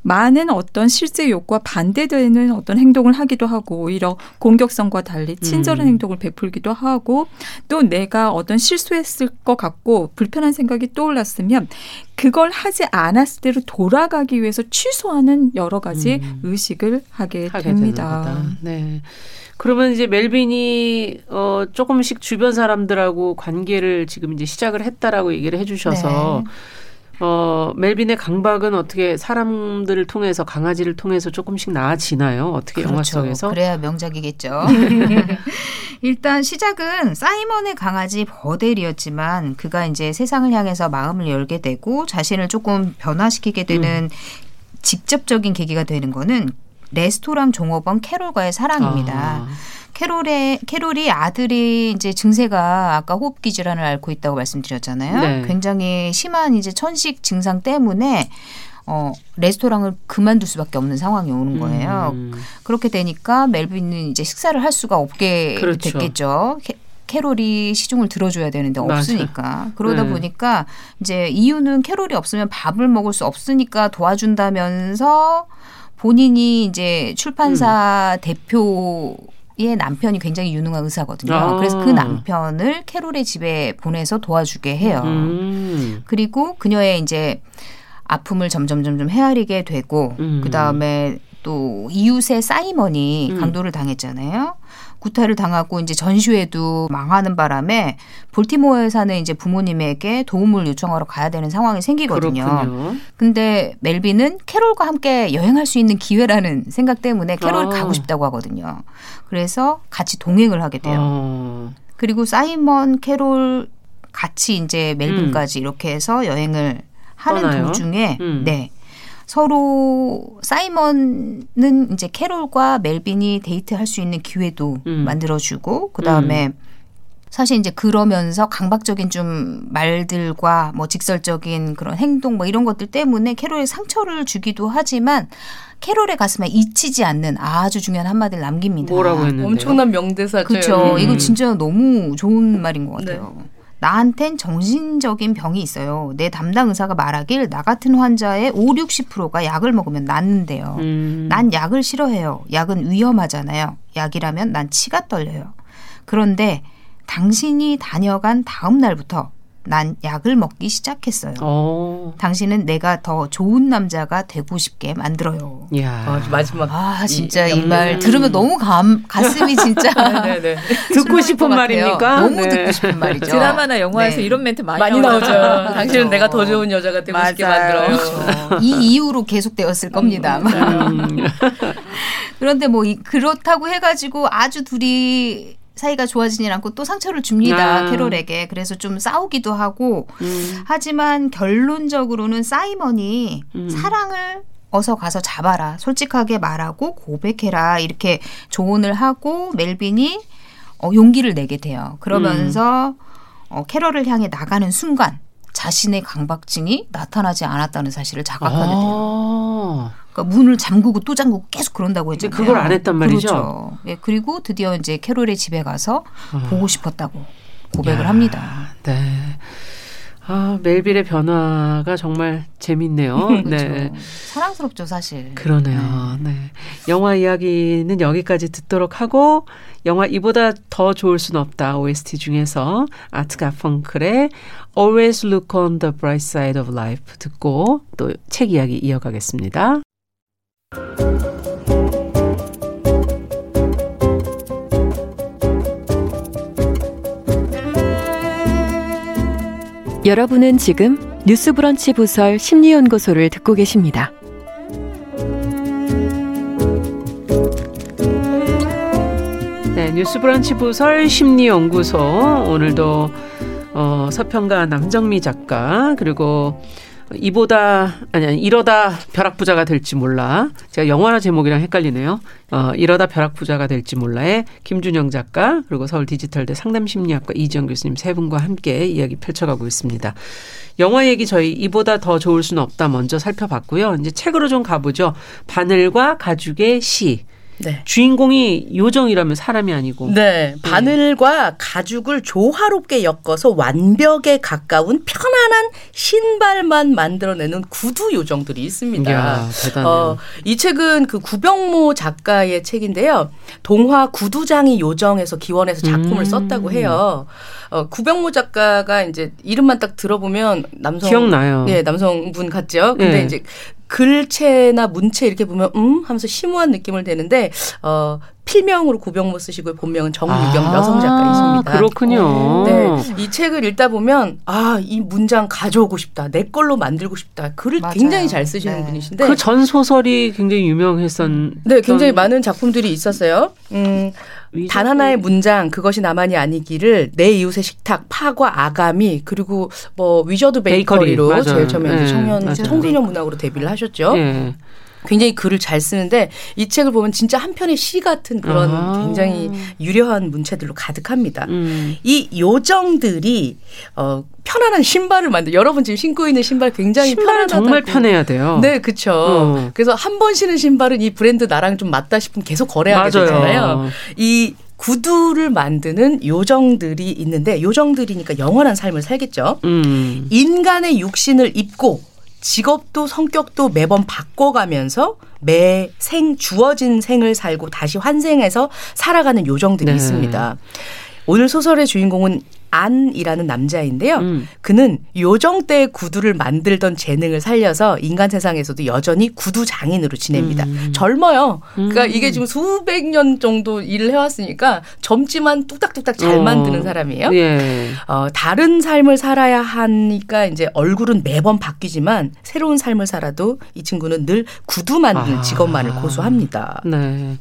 많은 어떤 실제 욕구와 반대되는 어떤 행동을 하기도 하고 오히려 공격성과 달리 친절한 음. 행동을 베풀기도 하고 또 내가 어떤 실수했을 것 같고 불편한 생각이 떠올랐으면 그걸 하지 않았을 때로 돌아가기 위해서 취소하는 여러 가지 음. 의식을 하게, 하게 됩니다.
네. 그러면 이제 멜빈이 어 조금씩 주변 사람들하고 관계를 지금 이제 시작을 했다라고 얘기를 해 주셔서 네. 어, 멜빈의 강박은 어떻게 사람들을 통해서 강아지를 통해서 조금씩 나아지나요? 어떻게 그렇죠. 영화 속에서?
그래야 명작이겠죠. 일단 시작은 사이먼의 강아지 버델이었지만 그가 이제 세상을 향해서 마음을 열게 되고 자신을 조금 변화시키게 되는 음. 직접적인 계기가 되는 거는 레스토랑 종업원 캐롤과의 사랑입니다. 아. 캐롤의 캐롤이 아들이 이제 증세가 아까 호흡기 질환을 앓고 있다고 말씀드렸잖아요. 네. 굉장히 심한 이제 천식 증상 때문에 어, 레스토랑을 그만둘 수밖에 없는 상황이 오는 거예요. 음. 그렇게 되니까 멜빈은 이제 식사를 할 수가 없게 그렇죠. 됐겠죠. 캐, 캐롤이 시중을 들어줘야 되는데 없으니까 맞아. 그러다 네. 보니까 이제 이유는 캐롤이 없으면 밥을 먹을 수 없으니까 도와준다면서 본인이 이제 출판사 음. 대표 의 남편이 굉장히 유능한 의사거든요. 아. 그래서 그 남편을 캐롤의 집에 보내서 도와주게 해요. 음. 그리고 그녀의 이제 아픔을 점점 점점 헤아리게 되고 음. 그 다음에 또 이웃의 사이먼이 음. 강도를 당했잖아요. 구타를 당하고 이제 전시회도 망하는 바람에 볼티모어에 사는 이제 부모님에게 도움을 요청하러 가야 되는 상황이 생기거든요. 그렇군요. 근데 멜빈은 캐롤과 함께 여행할 수 있는 기회라는 생각 때문에 캐롤 아. 가고 싶다고 하거든요. 그래서 같이 동행을 하게 돼요. 아. 그리고 사이먼 캐롤 같이 이제 멜빈까지 음. 이렇게 해서 여행을 하는 떠나요? 도중에 음. 네. 서로 사이먼은 이제 캐롤과 멜빈이 데이트할 수 있는 기회도 음. 만들어주고 그 다음에 음. 사실 이제 그러면서 강박적인 좀 말들과 뭐 직설적인 그런 행동 뭐 이런 것들 때문에 캐롤에 상처를 주기도 하지만 캐롤의 가슴에 잊히지 않는 아주 중요한 한마디를 남깁니다.
뭐라고 했는데요?
엄청난 명대사죠.
그렇죠. 음. 이거 진짜 너무 좋은 말인 것 같아요. 네. 나한텐 정신적인 병이 있어요. 내 담당 의사가 말하길 나 같은 환자의 5, 60%가 약을 먹으면 낫는데요. 음. 난 약을 싫어해요. 약은 위험하잖아요. 약이라면 난 치가 떨려요. 그런데 당신이 다녀간 다음 날부터 난 약을 먹기 시작했어요. 오. 어. 당신은 내가 더 좋은 남자가 되고 싶게 만들어요.
야. 아, 마지막.
아, 진짜 이 말 들으면 너무 감, 가슴이 진짜. 네, 네.
듣고 싶은 말입니까?
너무 네. 듣고 싶은 말이죠.
드라마나 영화에서 네. 이런 멘트 많이,
많이 나오죠. 당신은 내가 더 좋은 여자가 되고 맞아요. 싶게 만들어요.
그렇죠. 이 이후로 계속되었을 겁니다. 음. 그런데 뭐 그렇다고 해가지고 아주 둘이 사이가 좋아지진 않고 또 상처를 줍니다. 아. 캐롤에게. 그래서 좀 싸우기도 하고. 음. 하지만 결론적으로는 사이먼이 음. 사랑을 어서 가서 잡아라. 솔직하게 말하고 고백해라. 이렇게 조언을 하고 멜빈이 어, 용기를 내게 돼요. 그러면서 음. 어, 캐럴을 향해 나가는 순간 자신의 강박증이 나타나지 않았다는 사실을 자각하게 돼요. 아. 그러니까 문을 잠그고 또 잠그고 계속 그런다고 했잖아요.
그걸 안 했단 말이죠.
그렇죠. 예, 그리고 드디어 이제 캐롤의 집에 가서 어. 보고 싶었다고 고백을 야, 합니다.
네. 아, 멜빌의 변화가 정말 재밌네요. 그렇죠. 네.
사랑스럽죠, 사실.
그러네요. 네. 네. 영화 이야기는 여기까지 듣도록 하고 영화 이보다 더 좋을 순 없다 OST 중에서 아트 가펑클의 Always Look on the Bright Side of Life 듣고 또 책 이야기 이어가겠습니다.
여러분은 지금 뉴스브런치 부설 심리연구소를 듣고 계십니다.
네, 뉴스브런치 부설 심리연구소 오늘도 어, 서평가 남정미 작가 그리고 이보다 아니, 아니 이러다 벼락부자가 될지 몰라. 제가 영화 제목이랑 헷갈리네요. 어, 이러다 벼락부자가 될지 몰라의 김준영 작가 그리고 서울 디지털대 상담심리학과 이지영 교수님 세 분과 함께 이야기 펼쳐가고 있습니다. 영화 얘기 저희 이보다 더 좋을 수는 없다 먼저 살펴봤고요. 이제 책으로 좀 가보죠. 바늘과 가죽의 시. 네. 주인공이 요정이라면 사람이 아니고.
네. 네. 바늘과 가죽을 조화롭게 엮어서 완벽에 가까운 편안한 신발만 만들어내는 구두 요정들이 있습니다.
이야, 대단해요. 어,
이 책은 그 구병모 작가의 책인데요. 동화 구두장이 요정에서 기원해서 작품을 음. 썼다고 해요. 어, 구병모 작가가 이제 이름만 딱 들어보면 남성
기억나요.
예, 남성분 같죠. 근데 예. 이제 글체나 문체 이렇게 보면 음 하면서 심오한 느낌을 내는데 어 필명으로 구병모 쓰시고 본명은 정유경 아, 여성 작가이십니다.
그렇군요.
네, 이 책을 읽다 보면 아 이 문장 가져오고 싶다, 내 걸로 만들고 싶다. 글을 맞아요. 굉장히 잘 쓰시는 네. 분이신데
그 전 소설이 굉장히 유명했었.
네, 굉장히 많은 작품들이 있었어요. 음. 단 하나의 문장 그것이 나만이 아니기를 내 이웃의 식탁 파과 아가미 그리고 뭐 위저드 베이커리로 베이커리. 제일 처음에 네. 청년. 청소년 문학으로 데뷔를 하셨죠. 네. 굉장히 글을 잘 쓰는데 이 책을 보면 진짜 한 편의 시 같은 그런 아. 굉장히 유려한 문체들로 가득합니다. 음. 이 요정들이 어 편안한 신발을 만들. 여러분 지금 신고 있는 신발 굉장히 편안하다.
정말 편해야 돼요.
네, 그렇죠. 어. 그래서 한 번 신은 신발은 이 브랜드 나랑 좀 맞다 싶으면 계속 거래하게 맞아요. 되잖아요. 이 구두를 만드는 요정들이 있는데 요정들이니까 영원한 삶을 살겠죠. 음. 인간의 육신을 입고 직업도 성격도 매번 바꿔가면서 매 생 주어진 생을 살고 다시 환생해서 살아가는 요정들이 네. 있습니다. 오늘 소설의 주인공은 안이라는 남자인데요. 음. 그는 요정 때 구두를 만들던 재능을 살려서 인간 세상에서도 여전히 구두 장인으로 지냅니다. 음. 젊어요. 그러니까 음. 이게 지금 수백 년 정도 일을 해왔으니까 젊지만 뚝딱뚝딱 잘 어. 만드는 사람이에요. 예. 어, 다른 삶을 살아야 하니까 이제 얼굴은 매번 바뀌지만 새로운 삶을 살아도 이 친구는 늘 구두 만드는 아. 직업만을 고수합니다.
네.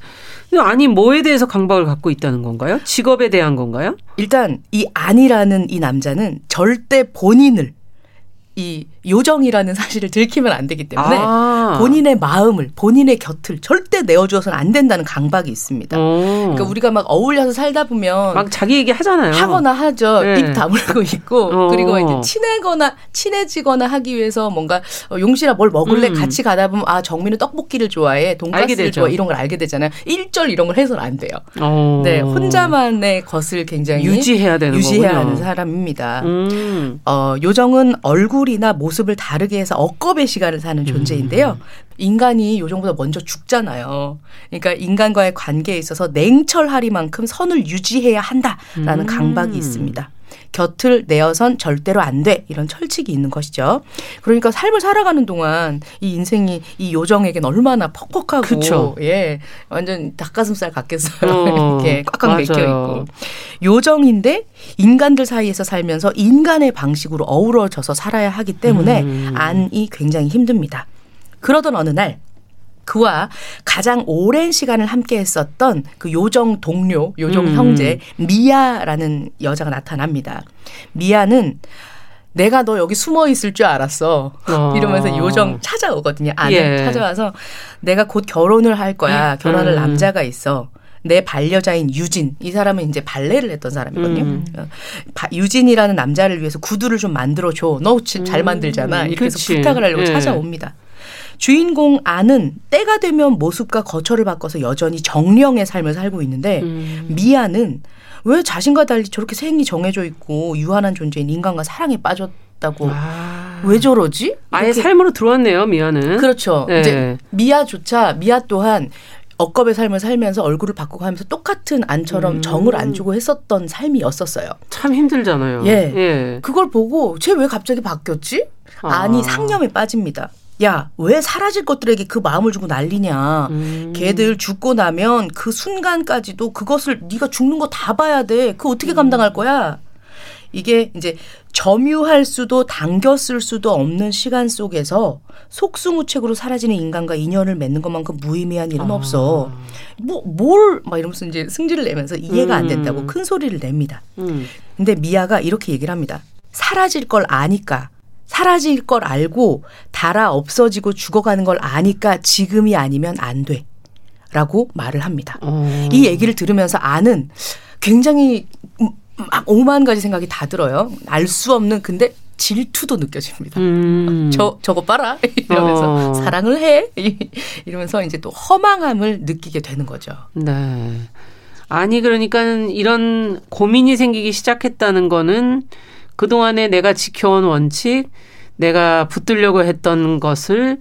아니 뭐에 대해서 강박을 갖고 있다는 건가요? 직업에 대한 건가요?
일단 이 아니라는 이 남자는 절대 본인을 이 요정이라는 사실을 들키면 안 되기 때문에 아. 본인의 마음을 본인의 곁을 절대 내어주어서는 안 된다는 강박이 있습니다. 오. 그러니까 우리가 막 어울려서 살다 보면
막 자기 얘기 하잖아요.
하거나 하죠. 네. 입 다물고 있고 오. 그리고 이제 친해거나 친해지거나 하기 위해서 뭔가 어, 용실아 뭘 먹을래 음. 같이 가다 보면 아 정민은 떡볶이를 좋아해 돈가스를 좋아해 이런 걸 알게 되잖아요. 일절 이런 걸 해서는 안 돼요. 오. 네 혼자만의 것을 굉장히
유지해야 되는
유지해야 거군요. 하는 사람입니다. 음. 어, 요정은 얼굴이나 모습 모습을 다르게 해서 억겁의 시간을 사는 음. 존재인데요. 인간이 요정보다 먼저 죽잖아요. 그러니까 인간과의 관계에 있어서 냉철하리만큼 선을 유지해야 한다라는 음. 강박이 있습니다. 곁을 내어선 절대로 안 돼. 이런 철칙이 있는 것이죠. 그러니까 삶을 살아가는 동안 이 인생이 이 요정에겐 얼마나 퍽퍽하고 그쵸. 예. 완전 닭가슴살 같겠어요. 어, 이렇게 꽉꽉 맥혀 있고. 요정인데 인간들 사이에서 살면서 인간의 방식으로 어우러져서 살아야 하기 때문에 음. 안이 굉장히 힘듭니다. 그러던 어느 날 그와 가장 오랜 시간을 함께 했었던 그 요정 동료, 요정 음. 형제 미아라는 여자가 나타납니다. 미아는 내가 너 여기 숨어 있을 줄 알았어. 어. 이러면서 요정 찾아오거든요. 아내 예. 찾아와서 내가 곧 결혼을 할 거야. 결혼할 음. 남자가 있어. 내 반려자인 유진 이 사람은 이제 발레를 했던 사람이거든요. 음. 어, 유진이라는 남자를 위해서 구두를 좀 만들어 줘. 너잘 음. 만들잖아. 이렇게 해서 부탁을 하려고 예. 찾아옵니다. 주인공 아는 때가 되면 모습과 거처를 바꿔서 여전히 정령의 삶을 살고 있는데 음. 미아는 왜 자신과 달리 저렇게 생이 정해져 있고 유한한 존재인 인간과 사랑에 빠졌다고 아. 왜 저러지?
아예 삶으로 들어왔네요, 미아는.
그렇죠. 네. 이제 미아조차 미아 또한 억겁의 삶을 살면서 얼굴을 바꾸고 하면서 똑같은 안처럼 음. 정을 안 주고 했었던 삶이었었어요.
참 힘들잖아요.
예. 예. 그걸 보고 쟤 왜 갑자기 바뀌었지? 아. 아니 상념에 빠집니다. 야, 왜 사라질 것들에게 그 마음을 주고 난리냐. 음. 걔들 죽고 나면 그 순간까지도 그것을 네가 죽는 거 다 봐야 돼. 그거 어떻게 음. 감당할 거야? 이게 이제 점유할 수도 당겼을 수도 없는 시간 속에서 속수무책으로 사라지는 인간과 인연을 맺는 것만큼 무의미한 일은 아. 없어. 뭐, 뭘, 막 이러면서 이제 승질을 내면서 이해가 음. 안 된다고 큰 소리를 냅니다. 음. 근데 미아가 이렇게 얘기를 합니다. 사라질 걸 아니까 사라질 걸 알고 달아 없어지고 죽어가는 걸 아니까 지금이 아니면 안 돼. 라고 말을 합니다. 어. 이 얘기를 들으면서 아는 굉장히 막 오만 가지 생각이 다 들어요. 알 수 없는 근데 질투도 느껴집니다. 음. 저 저거 봐라 이러면서 어. 사랑을 해 이러면서 이제 또 허망함을 느끼게 되는 거죠.
네. 아니 그러니까 이런 고민이 생기기 시작했다는 거는 그동안에 내가 지켜온 원칙, 내가 붙들려고 했던 것을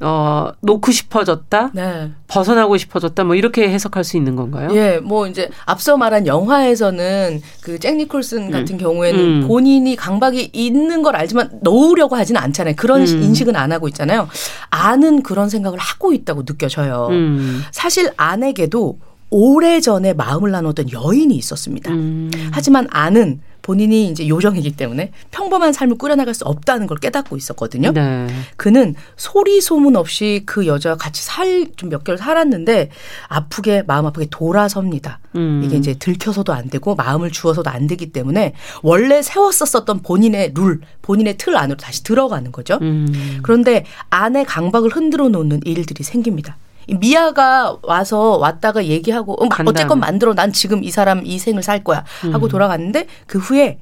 어, 놓고 싶어졌다? 네. 벗어나고 싶어졌다? 뭐 이렇게 해석할 수 있는 건가요?
예, 뭐 이제 앞서 말한 영화에서는 그 잭 니콜슨 음. 같은 경우에는 음. 본인이 강박이 있는 걸 알지만 넣으려고 하지는 않잖아요. 그런 음. 인식은 안 하고 있잖아요. 아는 그런 생각을 하고 있다고 느껴져요. 음. 사실 아내게도 오래 전에 마음을 나눴던 여인이 있었습니다. 음. 하지만 아는 본인이 이제 요정이기 때문에 평범한 삶을 꾸려나갈 수 없다는 걸 깨닫고 있었거든요. 네. 그는 소리 소문 없이 그 여자와 같이 살 좀 몇 개월 살았는데 아프게 마음 아프게 돌아섭니다. 음. 이게 이제 들켜서도 안 되고 마음을 주어서도 안 되기 때문에 원래 세웠었었던 본인의 룰, 본인의 틀 안으로 다시 들어가는 거죠. 음. 그런데 안에 강박을 흔들어 놓는 일들이 생깁니다. 미아가 와서 왔다가 얘기하고 음, 어쨌건 만들어 난 지금 이 사람 이 생을 살 거야 하고 음. 돌아갔는데 그 후에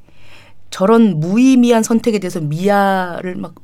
저런 무의미한 선택에 대해서 미아를 막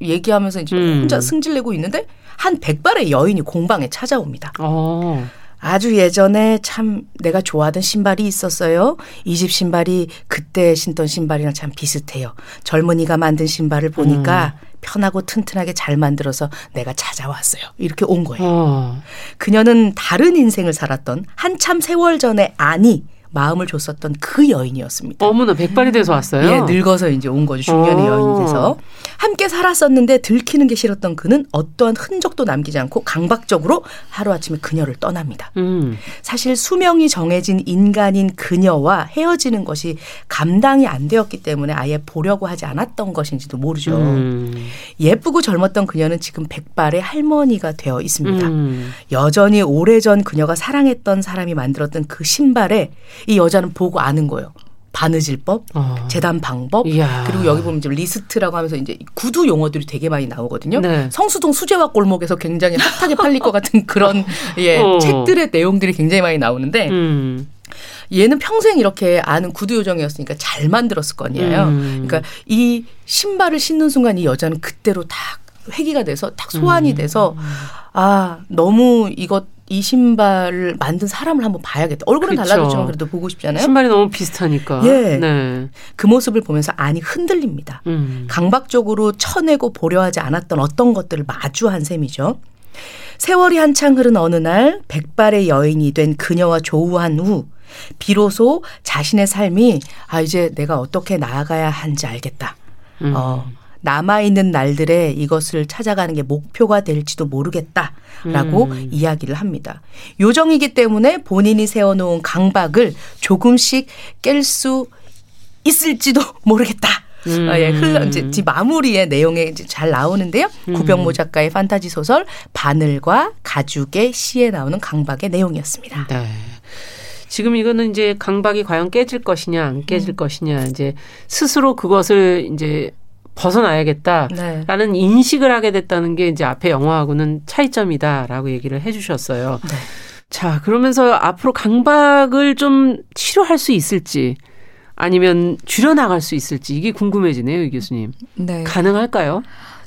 얘기하면서 이제 음. 혼자 승질내고 있는데 한 백발의 여인이 공방에 찾아옵니다. 오. 어. 아주 예전에 참 내가 좋아하던 신발이 있었어요. 이 집 신발이 그때 신던 신발이랑 참 비슷해요. 젊은이가 만든 신발을 보니까 음. 편하고 튼튼하게 잘 만들어서 내가 찾아왔어요. 이렇게 온 거예요. 어. 그녀는 다른 인생을 살았던 한참 세월 전에 아니 마음을 줬었던 그 여인이었습니다.
어머나 백발이 돼서 왔어요.
예, 늙어서 이제 온 거죠. 중년의 어. 여인이 돼서 함께 살았었는데 들키는 게 싫었던 그는 어떠한 흔적도 남기지 않고 강박적으로 하루아침에 그녀를 떠납니다. 음. 사실 수명이 정해진 인간인 그녀와 헤어지는 것이 감당이 안 되었기 때문에 아예 보려고 하지 않았던 것인지도 모르죠. 음. 예쁘고 젊었던 그녀는 지금 백발의 할머니가 되어 있습니다. 음. 여전히 오래전 그녀가 사랑했던 사람이 만들었던 그 신발에 이 여자는 보고 아는 거예요. 바느질법, 어. 재단 방법, 이야. 그리고 여기 보면 이제 리스트라고 하면서 이제 구두 용어들이 되게 많이 나오거든요. 네. 성수동 수제화 골목에서 굉장히 핫하게 팔릴 것 같은 그런 예 어. 책들의 내용들이 굉장히 많이 나오는데 음. 얘는 평생 이렇게 아는 구두 요정이었으니까 잘 만들었을 거 아니에요. 음. 그러니까 이 신발을 신는 순간 이 여자는 그때로 딱 회기가 돼서 딱 소환이 음. 돼서 아 너무 이것 이 신발을 만든 사람을 한번 봐야겠다. 얼굴은 그렇죠. 달라졌지만 그래도 보고 싶잖아요.
신발이 너무 비슷하니까.
예. 네. 그 모습을 보면서 안이 흔들립니다. 음. 강박적으로 쳐내고 보려 하지 않았던 어떤 것들을 마주한 셈이죠. 세월이 한창 흐른 어느 날 백발의 여인이 된 그녀와 조우한 후 비로소 자신의 삶이 아 이제 내가 어떻게 나아가야 하는지 알겠다. 음. 어, 남아있는 날들에 이것을 찾아가는 게 목표가 될지도 모르겠다라고 음. 이야기를 합니다. 요정이기 때문에 본인이 세워놓은 강박을 조금씩 깰 수 있을지도 모르겠다. 음. 어, 예, 흘러 이제 마무리의 내용에 이제 잘 나오는데요. 음. 구병모 작가의 판타지 소설 바늘과 가죽의 시에 나오는 강박의 내용이었습니다. 네.
지금 이거는 이제 강박이 과연 깨질 것이냐 안 깨질 음. 것이냐 이제 스스로 그것을 이제 벗어나야겠다라는 네. 인식을 하게 됐다는 게 이제 앞에 영화하고는 차이점이다라고 얘기를 해주셨어요. 네. 자 그러면서 앞으로 강박을 좀 치료할 수 있을지 아니면 줄여나갈 수 있을지 이게 궁금해지네요, 이 교수님. 네. 가능할까요?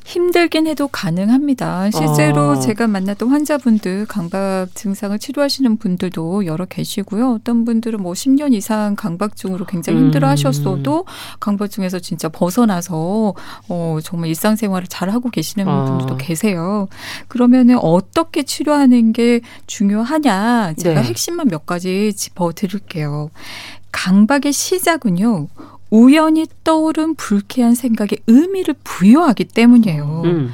힘들긴 해도 가능합니다. 실제로 어. 제가 만났던 환자분들 강박 증상을 치료하시는 분들도 여러 계시고요. 어떤 분들은 뭐 10년 이상 강박증으로 굉장히 힘들어 하셨어도 음. 강박증에서 진짜 벗어나서 어 정말 일상생활을 잘 하고 계시는 어. 분들도 계세요. 그러면은 어떻게 치료하는 게 중요하냐? 제가 네. 핵심만 몇 가지 짚어 드릴게요. 강박의 시작은요. 우연히 떠오른 불쾌한 생각에 의미를 부여하기 때문이에요. 음.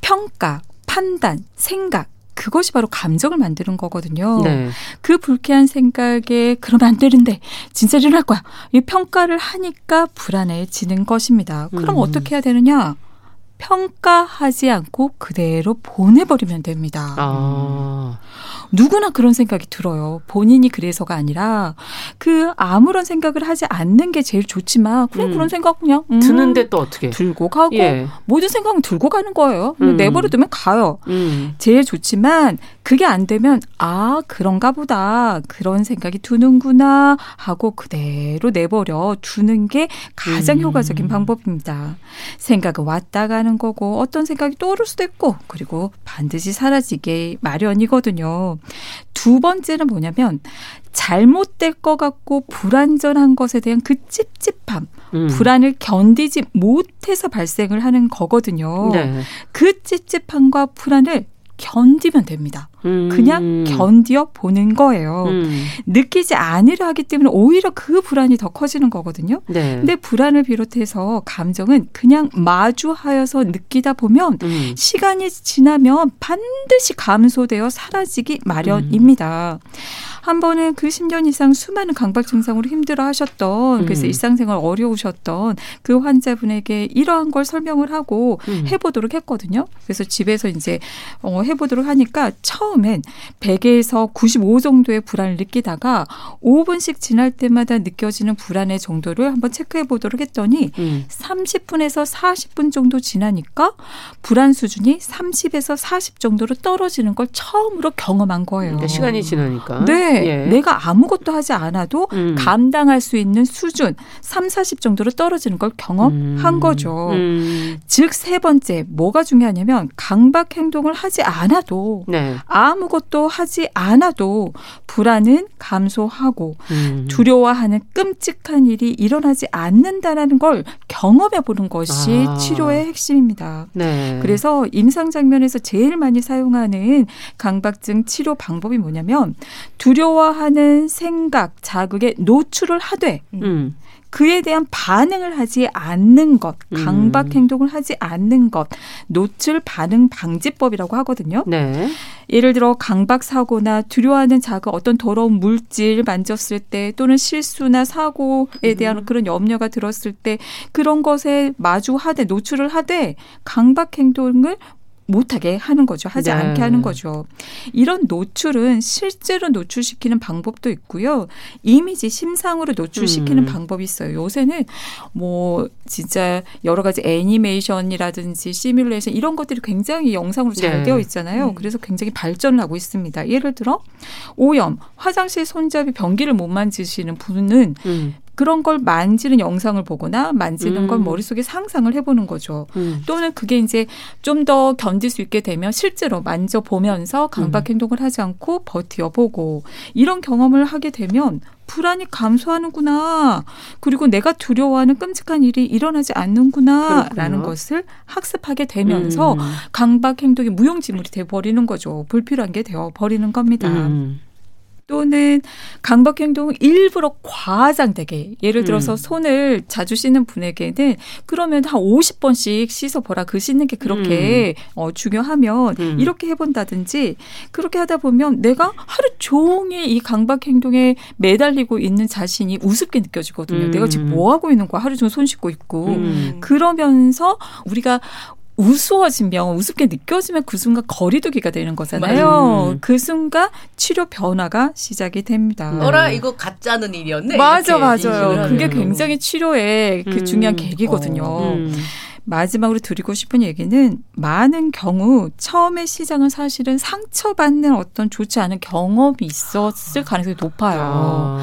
평가, 판단, 생각 그것이 바로 감정을 만드는 거거든요. 네. 그 불쾌한 생각에 그러면 안 되는데 진짜 일어날 거야. 이 평가를 하니까 불안해지는 것입니다. 그럼 음. 어떻게 해야 되느냐? 평가하지 않고 그대로 보내버리면 됩니다. 아. 누구나 그런 생각이 들어요. 본인이 그래서가 아니라 그 아무런 생각을 하지 않는 게 제일 좋지만 그냥 음. 그런 생각 그냥
음, 드는데 또 어떻게
들고 가고 예. 모든 생각은 들고 가는 거예요. 음. 내버려 두면 가요. 음. 제일 좋지만 그게 안 되면 아 그런가 보다 그런 생각이 드는구나 하고 그대로 내버려 두는 게 가장 음. 효과적인 방법입니다. 생각은 왔다 가는 거고 어떤 생각이 떠오를 수도 있고 그리고 반드시 사라지게 마련이거든요. 두 번째는 뭐냐면 잘못될 것 같고 불안전한 것에 대한 그 찝찝함, 음. 불안을 견디지 못해서 발생을 하는 거거든요. 네. 그 찝찝함과 불안을 견디면 됩니다. 음. 그냥 견디어 보는 거예요. 음. 느끼지 않으려 하기 때문에 오히려 그 불안이 더 커지는 거거든요. 네. 근데 불안을 비롯해서 감정은 그냥 마주하여서 느끼다 보면 음. 시간이 지나면 반드시 감소되어 사라지기 마련입니다. 음. 한 번은 그 10년 이상 수많은 강박 증상으로 힘들어 하셨던 그래서 음. 일상생활 어려우셨던 그 환자분에게 이러한 걸 설명을 하고 음. 해보도록 했거든요. 그래서 집에서 이제 어, 해보도록 하니까 처음 엔 100에서 95 정도의 불안을 느끼다가 5분씩 지날 때마다 느껴지는 불안의 정도를 한번 체크해 보도록 했더니 음. 30분에서 40분 정도 지나니까 불안 수준이 30에서 40 정도로 떨어지는 걸 처음으로 경험한 거예요.
그러니까 시간이 지나니까.
네. 예. 내가 아무것도 하지 않아도 음. 감당할 수 있는 수준 3, 40 정도로 떨어지는 걸 경험한 음. 거죠. 음. 즉세 번째 뭐가 중요하냐면 강박 행동을 하지 않아도 네. 아무것도 하지 않아도 불안은 감소하고 음. 두려워하는 끔찍한 일이 일어나지 않는다라는 걸 경험해 보는 것이 아. 치료의 핵심입니다. 네. 그래서 임상 장면에서 제일 많이 사용하는 강박증 치료 방법이 뭐냐면 두려워 두려워하는 생각, 자극에 노출을 하되 음. 그에 대한 반응을 하지 않는 것, 음. 강박 행동을 하지 않는 것, 노출 반응 방지법이라고 하거든요. 네. 예를 들어 강박 사고나 두려워하는 자극, 어떤 더러운 물질 만졌을 때 또는 실수나 사고에 대한 음. 그런 염려가 들었을 때 그런 것에 마주하되 노출을 하되 강박 행동을 못하게 하는 거죠. 하지 네. 않게 하는 거죠. 이런 노출은 실제로 노출시키는 방법도 있고요. 이미지 심상으로 노출시키는 음. 방법이 있어요. 요새는 뭐 진짜 여러 가지 애니메이션이라든지 시뮬레이션 이런 것들이 굉장히 영상으로 잘 네. 되어 있잖아요. 음. 그래서 굉장히 발전을 하고 있습니다. 예를 들어 오염, 화장실 손잡이 변기를 못 만지시는 분은 음. 그런 걸 만지는 영상을 보거나 만지는 음. 걸 머릿속에 상상을 해보는 거죠. 음. 또는 그게 이제 좀 더 견딜 수 있게 되면 실제로 만져보면서 강박 음. 행동을 하지 않고 버티어보고 이런 경험을 하게 되면 불안이 감소하는구나. 그리고 내가 두려워하는 끔찍한 일이 일어나지 않는구나라는 것을 학습하게 되면서 음. 강박 행동이 무용지물이 돼 버리는 거죠. 불필요한 게 되어 버리는 겁니다. 음. 또는 강박 행동을 일부러 과장되게 예를 들어서 음. 손을 자주 씻는 분에게는 그러면 한 50번씩 씻어 보라 그 씻는 게 그렇게 음. 어, 중요하면 음. 이렇게 해본다든지 그렇게 하다 보면 내가 하루 종일 이 강박 행동에 매달리고 있는 자신이 우습게 느껴지거든요. 내가 지금 음. 뭐 하고 있는 거야? 하루 종일 손 씻고 있고 음. 그러면서 우리가 우스워지면 우습게 느껴지면 그 순간 거리두기가 되는 거잖아요. 음. 그 순간 치료 변화가 시작이 됩니다.
음. 어라 이거 가짜는 일이었네.
맞아 맞아요. 그게 굉장히 치료의 그 음. 중요한 계기거든요. 어. 음. 마지막으로 드리고 싶은 얘기는 많은 경우 처음에 시장은 사실은 상처받는 어떤 좋지 않은 경험이 있었을 가능성이 높아요. 아.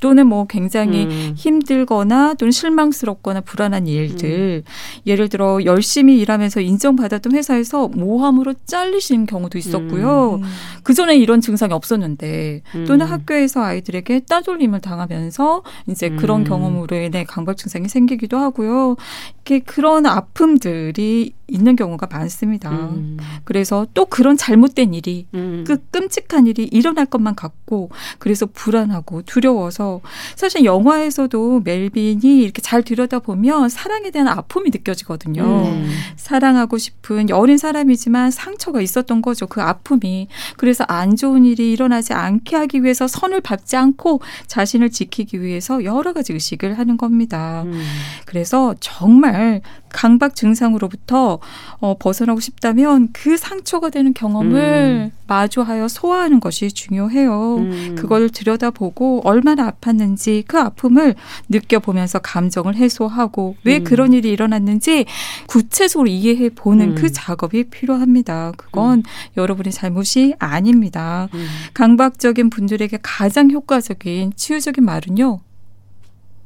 또는 뭐 굉장히 음. 힘들거나 또는 실망스럽거나 불안한 일들. 음. 예를 들어 열심히 일하면서 인정받았던 회사에서 모함으로 잘리신 경우도 있었고요. 음. 그전에 이런 증상이 없었는데 또는 음. 학교에서 아이들에게 따돌림을 당하면서 이제 그런 음. 경험으로 인해 강박 증상이 생기기도 하고요. 이렇게 그런 아픔들이 있는 경우가 많습니다. 음. 그래서 또 그런 잘못된 일이 음. 그 끔찍한 일이 일어날 것만 같고 그래서 불안하고 두려워서 사실 영화에서도 멜빈이 이렇게 잘 들여다보면 사랑에 대한 아픔이 느껴지거든요. 음. 사랑하고 싶은 어린 사람이지만 상처가 있었던 거죠. 그 아픔이. 그래서 안 좋은 일이 일어나지 않게 하기 위해서 선을 밟지 않고 자신을 지키기 위해서 여러 가지 의식을 하는 겁니다. 음. 그래서 정말 강박 증상으로부터 어, 벗어나고 싶다면 그 상처가 되는 경험을 음. 마주하여 소화하는 것이 중요해요. 음. 그걸 들여다보고 얼마나 아팠는지 그 아픔을 느껴보면서 감정을 해소하고 왜 음. 그런 일이 일어났는지 구체적으로 이해해 보는 그 음. 작업이 필요합니다. 그건 음. 여러분의 잘못이 아닙니다. 음. 강박적인 분들에게 가장 효과적인 치유적인 말은요.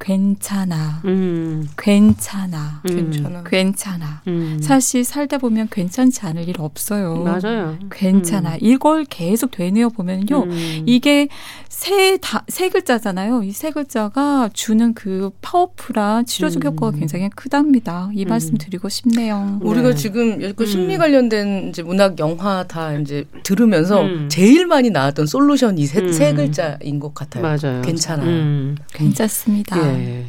괜찮아. 음. 괜찮아. 음. 괜찮아. 괜찮아. 음. 사실 살다 보면 괜찮지 않을 일 없어요.
맞아요.
괜찮아. 음. 이걸 계속 되뇌어 보면요. 음. 이게 세, 다, 세 글자잖아요. 이 세 글자가 주는 그 파워풀한 치료적 음. 효과가 굉장히 크답니다. 이 말씀 드리고 싶네요.
우리가 네. 지금 그 심리 관련된 이제 문학 영화 다 이제 들으면서 제일 많이 나왔던 솔루션이 세, 세 글자인 것 같아요.
맞아요.
괜찮아.
괜찮습니다. 예. 네.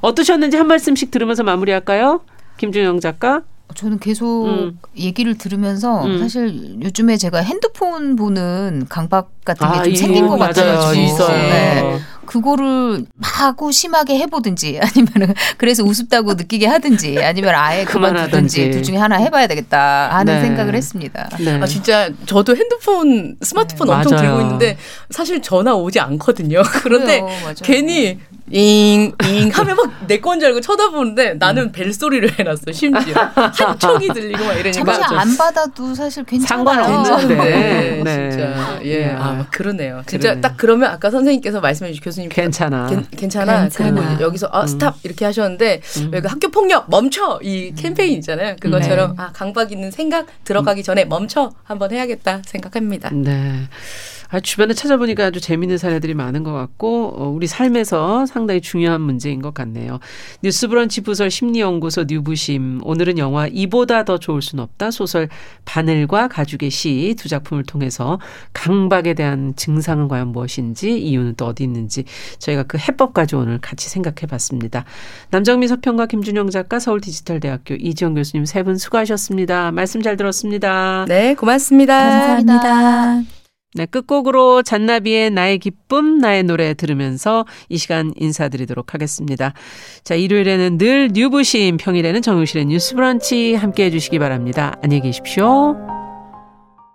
어떠셨는지 한 말씀씩 들으면서 마무리할까요? 김준영 작가.
저는 계속 음. 얘기를 들으면서 음. 사실 요즘에 제가 핸드폰 보는 강박 같은 게좀 아, 생긴 것 같아요. 있어요. 네. 그거를 마구 심하게 해보든지 아니면 그래서 우습다고 느끼게 하든지 아니면 아예 그만두든지 둘 중에 하나 해봐야 되겠다 하는 네. 생각을 했습니다.
네. 아 진짜 저도 핸드폰 스마트폰 네. 엄청 맞아요. 들고 있는데 사실 전화 오지 않거든요. 그런데 그래요, 괜히 잉, 잉 하면 막 내 건 줄 알고 쳐다보는데 나는 음. 벨소리를 해놨어, 심지어. 한 총이 들리고 막 이러니까.
잠시 안 받아도 사실 괜찮아요.
상관없는데. 네,
네. 진짜. 예. 네. 아, 그러네요. 진짜 그러네. 딱 그러면 아까 선생님께서 말씀해 주신 교수님.
괜찮아.
괜, 괜찮아. 괜찮아. 그리고 여기서 아, 음. stop 이렇게 하셨는데 음. 그 학교 폭력 멈춰 이 음. 캠페인 있잖아요. 그것처럼 네. 아, 강박 있는 생각 들어가기 전에 멈춰 한번 해야겠다 생각합니다.
네. 아, 주변에 찾아보니까 아주 재미있는 사례들이 많은 것 같고 어, 우리 삶에서 상당히 중요한 문제인 것 같네요. 뉴스브런치 부설 심리연구소 뉴부심 오늘은 영화 이보다 더 좋을 순 없다 소설 바늘과 가죽의 시 두 작품을 통해서 강박에 대한 증상은 과연 무엇인지 이유는 또 어디 있는지 저희가 그 해법까지 오늘 같이 생각해봤습니다. 남정미 서평가 김준영 작가 서울디지털대학교 이지영 교수님 세 분 수고하셨습니다. 말씀 잘 들었습니다.
네, 고맙습니다.
감사합니다.
네, 끝곡으로 잔나비의 나의 기쁨, 나의 노래 들으면서 이 시간 인사드리도록 하겠습니다. 자, 일요일에는 늘 뉴부심, 평일에는 정용실의 뉴스 브런치 함께 해주시기 바랍니다. 안녕히 계십시오.